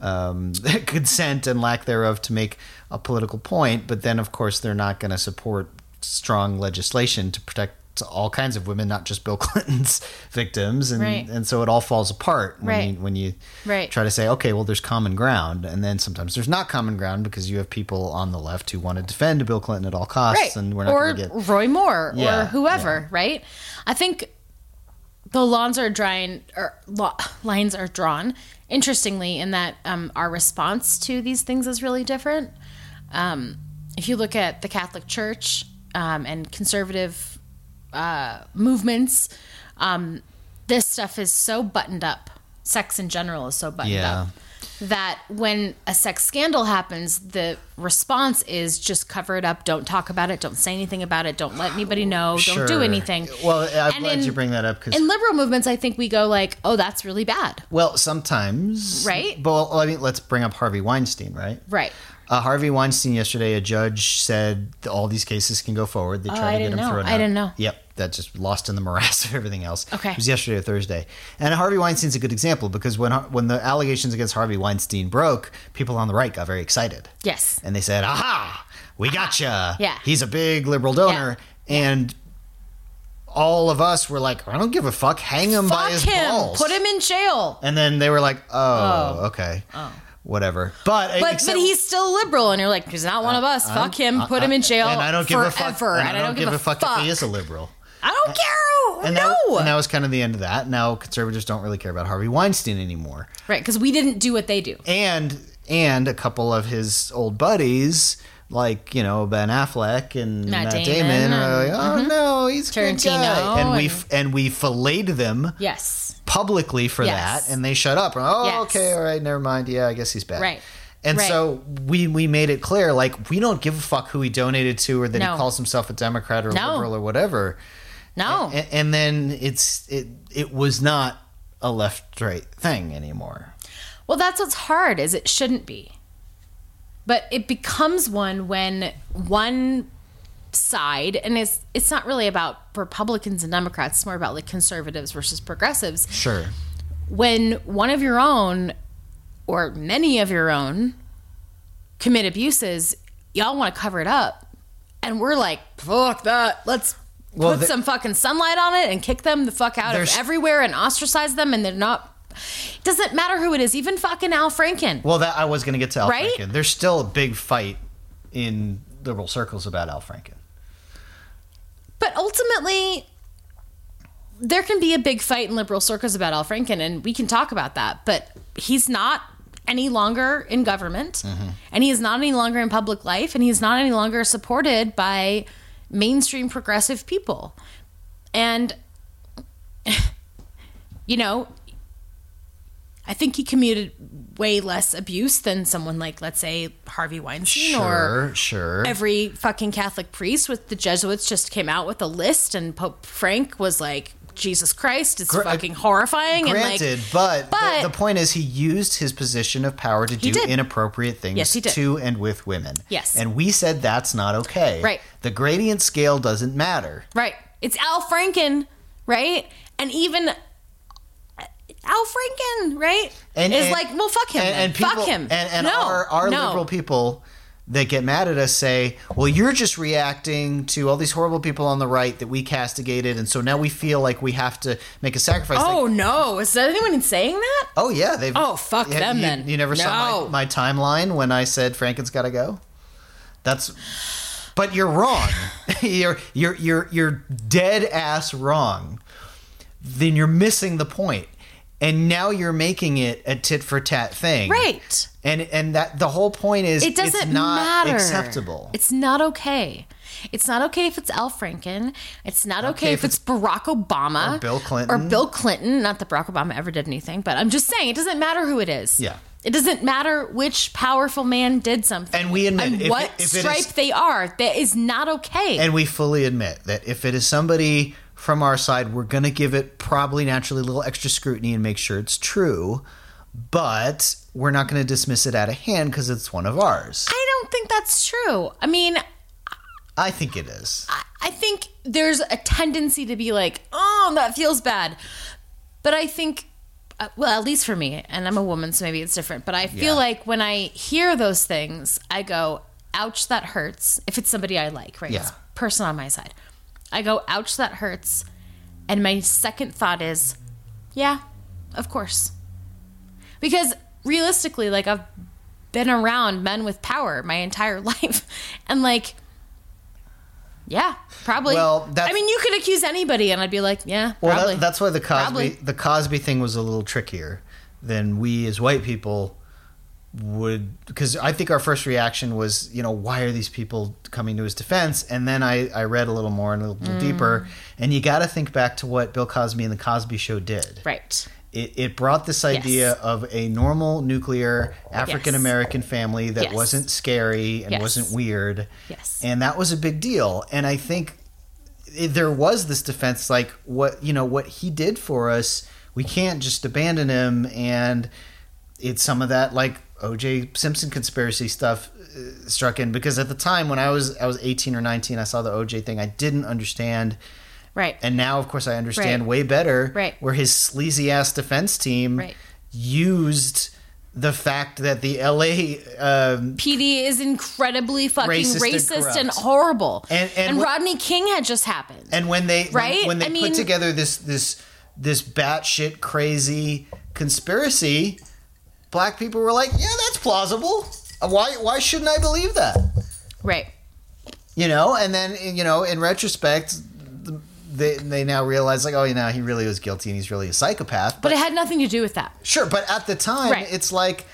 um, consent and lack thereof to make a political point. But then, of course, they're not going to support strong legislation to protect all kinds of women, not just Bill Clinton's victims, and Right. and so it all falls apart when Right. you when you Right. try to say, okay, well, there's common ground, and then sometimes there's not common ground because you have people on the left who want to defend Bill Clinton at all costs, and we're not or going to get roy moore Yeah, or whoever right? I think the lawns are drying or lines are drawn. Interestingly in that um, our response to these things is really different. Um, if you look at the catholic church um, and conservative uh, movements um, this stuff is so buttoned up sex in general is so buttoned Yeah. up that when a sex scandal happens, the response is just cover it up, don't talk about it, don't say anything about it, don't let anybody know, don't do anything. Well, I'm And glad in- you bring that up because In liberal movements, I think we go like, "Oh, that's really bad." Well, sometimes, Right? But well, I mean, let's bring up Harvey Weinstein, right? Right. Uh, Harvey Weinstein yesterday, a judge said all these cases can go forward. They tried Oh, to get him know. thrown I didn't know. Yep, that just lost in the morass of everything else. Okay. it was yesterday or Thursday, and Harvey Weinstein's a good example because when when the allegations against Harvey Weinstein broke, people on the right got very excited Yes. and they said, "Aha, we gotcha! Yeah. he's a big liberal donor." And all of us were like, "I don't give a fuck. Hang him by his him. balls." Put him in jail. And then they were like, "Oh, Oh. okay, whatever." But But except- but he's still liberal, and you're like, he's not one of us. I'm- Fuck him. I- Put him in jail. And I don't give a fuck. forever. and I don't give a fuck, if he is a liberal. I don't care. And no. that, and that was kind of the end of that. Now conservatives don't really care about Harvey Weinstein anymore. right, because we didn't do what they do. And and a couple of his old buddies, like you know Ben Affleck and Matt Matt, Damon Damon, are and- like, oh uh-huh. no, he's Tarantino guy. and we and- f- and we filleted them Yes. publicly for Yes. that, and they shut up. Oh, Yes. okay, all right, never mind. Yeah, I guess he's bad. Right. And Right. so we we made it clear, like we don't give a fuck who he donated to, or that No. he calls himself a Democrat or a No. liberal or whatever. No. And, and then it's it it was not a left right thing anymore. Well, that's what's hard is it shouldn't be. But it becomes one when one side and it's it's not really about Republicans and Democrats, it's more about like conservatives versus progressives. Sure. When one of your own or many of your own commit abuses, y'all want to cover it up. And we're like, fuck that. Let's Well, put the- some fucking sunlight on it and kick them the fuck out of everywhere and ostracize them and they're not doesn't matter who it is, even fucking Al Franken. Well, that I was going to get to Al Right? Franken. There's still a big fight in liberal circles about Al Franken. But ultimately, there can be a big fight in liberal circles about Al Franken, and we can talk about that. But he's not any longer in government, mm-hmm. and he is not any longer in public life, and he's not any longer supported by mainstream progressive people. And, you know, I think he commuted way less abuse than someone like, let's say, Harvey Weinstein or Sure, sure. every fucking Catholic priest with the Jesuits just came out with a list, and Pope Frank was like, Jesus Christ, it's Gra- fucking horrifying. Granted, and like, but, but- the, the point is he used his position of power to do did. inappropriate things Yes, he did. to and with women. Yes. And we said that's not okay. Right. The gradient scale doesn't matter. right, it's Al Franken, right? And even Al Franken, right? And is and- like, well, fuck him, And, and people, fuck him. And, and no, our, our no. liberal people that get mad at us say, well, you're just reacting to all these horrible people on the right that we castigated, and so now we feel like we have to make a sacrifice. Oh Like, no! Is there anyone saying that? oh yeah, they've. Oh, fuck them you, then. You never saw my, my timeline when I said Franken's got to go. That's. But you're wrong. you're you're you're you're dead ass wrong. Then you're missing the point. And now you're making it a tit for tat thing. Right. And and that the whole point is It doesn't it's not matter. acceptable. It's not okay. It's not okay if it's Al Franken. It's not okay, Okay if, if it's Barack Obama Or Bill Clinton. or Bill Clinton. Not that Barack Obama ever did anything, but I'm just saying it doesn't matter who it is. Yeah. It doesn't matter which powerful man did something. And we admit, and if what it- if it is- stripe they are. That is not okay. and we fully admit that if it is somebody from our side, we're going to give it probably naturally a little extra scrutiny and make sure it's true. But we're not going to dismiss it out of hand because it's one of ours. I don't think that's true. I mean, I think it is. I think there's a tendency to be like, oh, that feels bad. But I think, uh, well, at least for me, and I'm a woman, so maybe it's different. But I feel Yeah. like when I hear those things, I go, ouch, that hurts. If it's somebody I like, right? Yeah. It's a person on my side. I go, ouch, that hurts. And my second thought is, yeah, of course. Because realistically, like, I've been around men with power my entire life. And, like, yeah, probably. Well, that's- I mean, you could accuse anybody, and I'd be like, yeah, Well, probably. that, that's why the Cosby Probably. the Cosby thing was a little trickier than we as white people would because I think our first reaction was you know why are these people coming to his defense and then I, I read a little more and a little Mm. deeper and you got to think back to what Bill Cosby and the Cosby Show did right. it, it brought this idea of a normal nuclear African American family that Yes. wasn't scary and Yes. wasn't weird Yes. and that was a big deal and I think there was this defense like what you know what he did for us we can't just abandon him and it's some of that like OJ Simpson conspiracy stuff uh, struck in because at the time when I was I was 18 or 19 I saw the OJ thing I didn't understand Right. and now of course I understand Right. way better Right. where his sleazy ass defense team Right. used the fact that the LA um, PD is incredibly fucking Racist racist, and and, horrible. And- and what- Rodney King had just happened. and when they when- Right? when, they I put mean- together this this this batshit crazy conspiracy, black people were like, "Yeah, that's plausible. Uh, Why why shouldn't I believe that?" right. You know, and then you know, in retrospect, they they now realize like, oh, you know, he really was guilty and he's really a psychopath. But it had nothing to do with that. Sure, but at the time, Right. it's like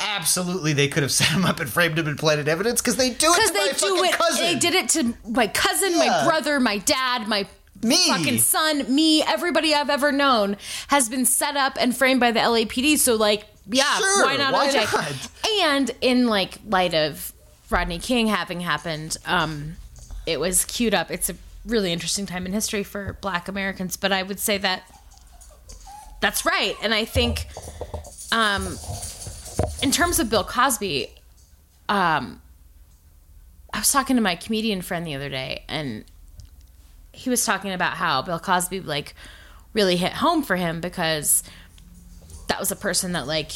absolutely they could have set him up and framed him and planted evidence because they do it to they my do fucking it. cousin. They did it to my cousin, my brother, my dad, my Me. fucking son, me, everybody I've ever known has been set up and framed by the LAPD. So like, yeah, Sure, why not why OJ? not? And in like light of Rodney King having happened, um, it was queued up. It's a really interesting time in history for Black Americans, but I would say that that's right. And I think, um, in terms of Bill Cosby, um, I was talking to my comedian friend the other day, and he was talking about how Bill Cosby like really hit home for him because that was a person that like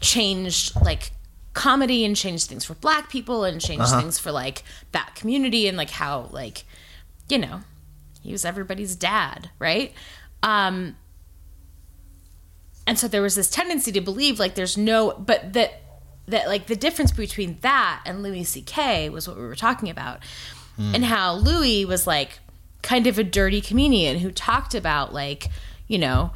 changed like comedy and changed things for black people and changed things for like that community and like how like you know he was everybody's dad right? Um and so there was this tendency to believe like there's no but that that like the difference between that and Louis C.K. was what we were talking about. And how Louis was like kind of a dirty comedian who talked about like you know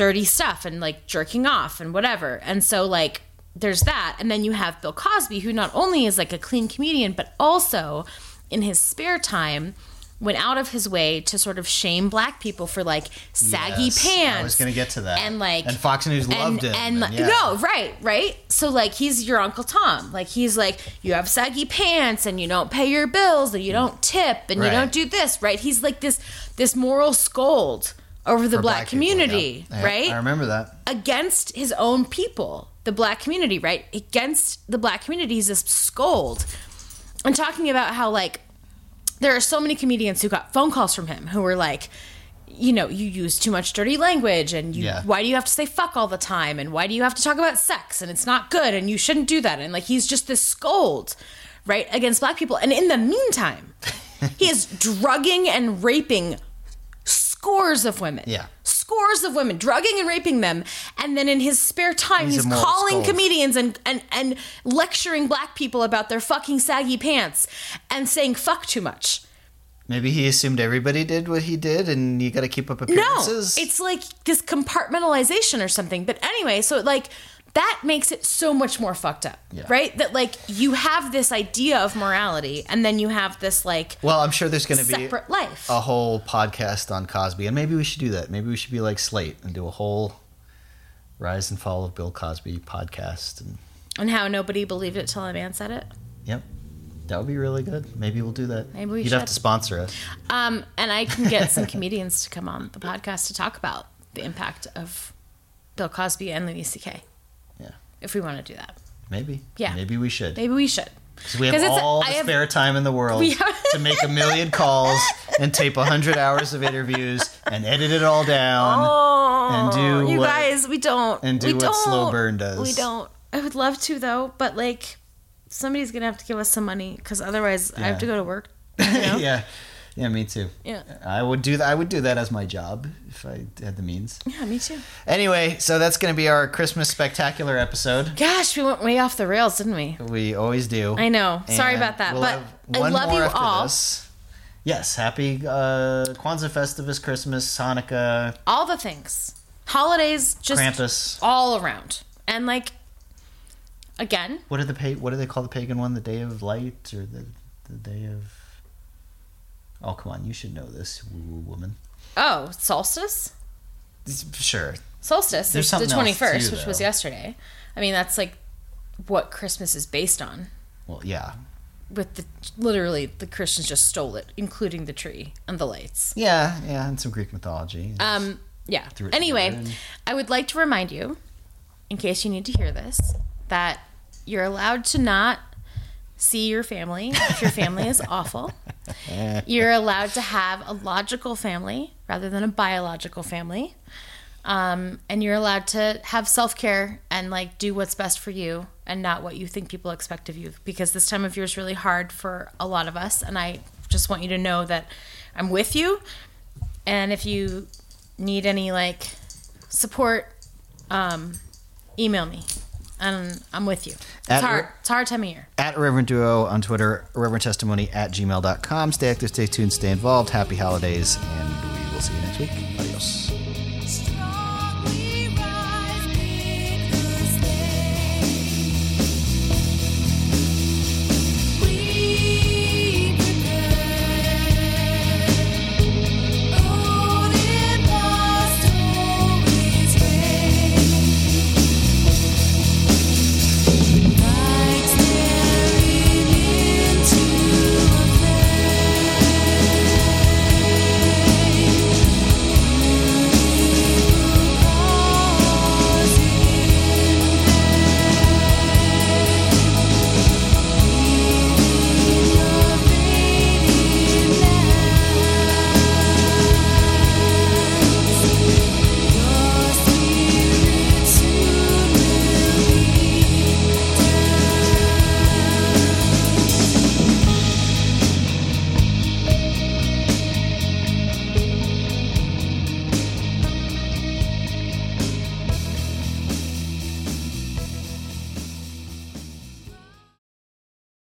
dirty stuff and like jerking off and whatever and so like there's that and then you have Bill Cosby who not only is like a clean comedian but also in his spare time went out of his way to sort of shame black people for like saggy Yes, pants I was going to get to that. and like and Fox News loved him. and, and yeah. no right right so like he's your uncle tom like he's like you have saggy pants and you don't pay your bills and you mm. don't tip and Right. you don't do this right he's like this this moral scold over the For black, community yeah. Yeah, right I remember that. against his own people, the black community, right? Against the black community, he's this scold. And talking about how, like, there are so many comedians who got phone calls from him who were like, you know, you use too much dirty language, and you, Yeah. why do you have to say fuck all the time, and why do you have to talk about sex, and it's not good, and you shouldn't do that, and like he's just this scold, right, against black people, and in the meantime, he is drugging and raping scores of women, Yeah. scores of women, drugging and raping them, and then in his spare time, He's he's, calling scold. comedians and, and and lecturing black people about their fucking saggy pants and saying fuck too much. Maybe he assumed everybody did what he did, and you got to keep up No, appearances. it's like this compartmentalization or something. But anyway, so like that makes it so much more fucked up, Yeah. right? That like you have this idea of morality, and then you have this like well, I'm sure there's going to be separate life. a whole podcast on Cosby, and maybe we should do that. Maybe we should be like Slate and do a whole rise and fall of Bill Cosby podcast. And and how nobody believed it till a man said it. yep, that would be really good. Maybe we'll do that. Maybe we You'd have to sponsor us. Um, and I can get some comedians to come on the podcast to talk about the impact of Bill Cosby and Louis C.K. Yeah. If we want to do that, Maybe. Yeah. Maybe we should. maybe we should. Because we have all the have- spare time in the world to make a million calls and tape a hundred hours of interviews and edit it all down. and oh, do you what- guys, we don't. and do we what don't. Slow Burn does. We don't. I would love to though, but like somebody's gonna have to give us some money because otherwise I have to go to work. You know? yeah. Yeah, me too. yeah. I would do that. I would do that as my job if I had the means. Yeah, me too. Anyway, so that's going to be our Christmas spectacular episode. Gosh, we went way off the rails, didn't we? We always do. I know. Sorry about that, we'll but I love you all. this. Yes, happy uh, Kwanzaa Festivus, Christmas, Hanukkah, All the things, holidays, just Krampus. all around, and like again, What are the pa- What do they call the pagan one? The Day of Light or the the Day of? Oh come on, you should know this, woo woo woman. oh solstice. Sure. Solstice There's is the twenty first, which was yesterday. I mean, that's like what Christmas is based on. Well, yeah, With the literally, the Christians just stole it, including the tree and the lights. yeah, yeah, and some Greek mythology. Um, yeah. Anyway, and- I would like to remind you, in case you need to hear this, that you're allowed to not see your family if your family is awful. You're allowed to have a logical family rather than a biological family. Um, and you're allowed to have self care and like do what's best for you and not what you think people expect of you because this time of year is really hard for a lot of us. And I just want you to know that I'm with you. And if you need any like support, um, email me and I'm with you. It's At- hard. It's hard time of year. At Reverend Duo on Twitter, Reverend Testimony at gmail.com. Stay active, stay tuned, stay involved. Happy holidays, and we will see you next week. Adios.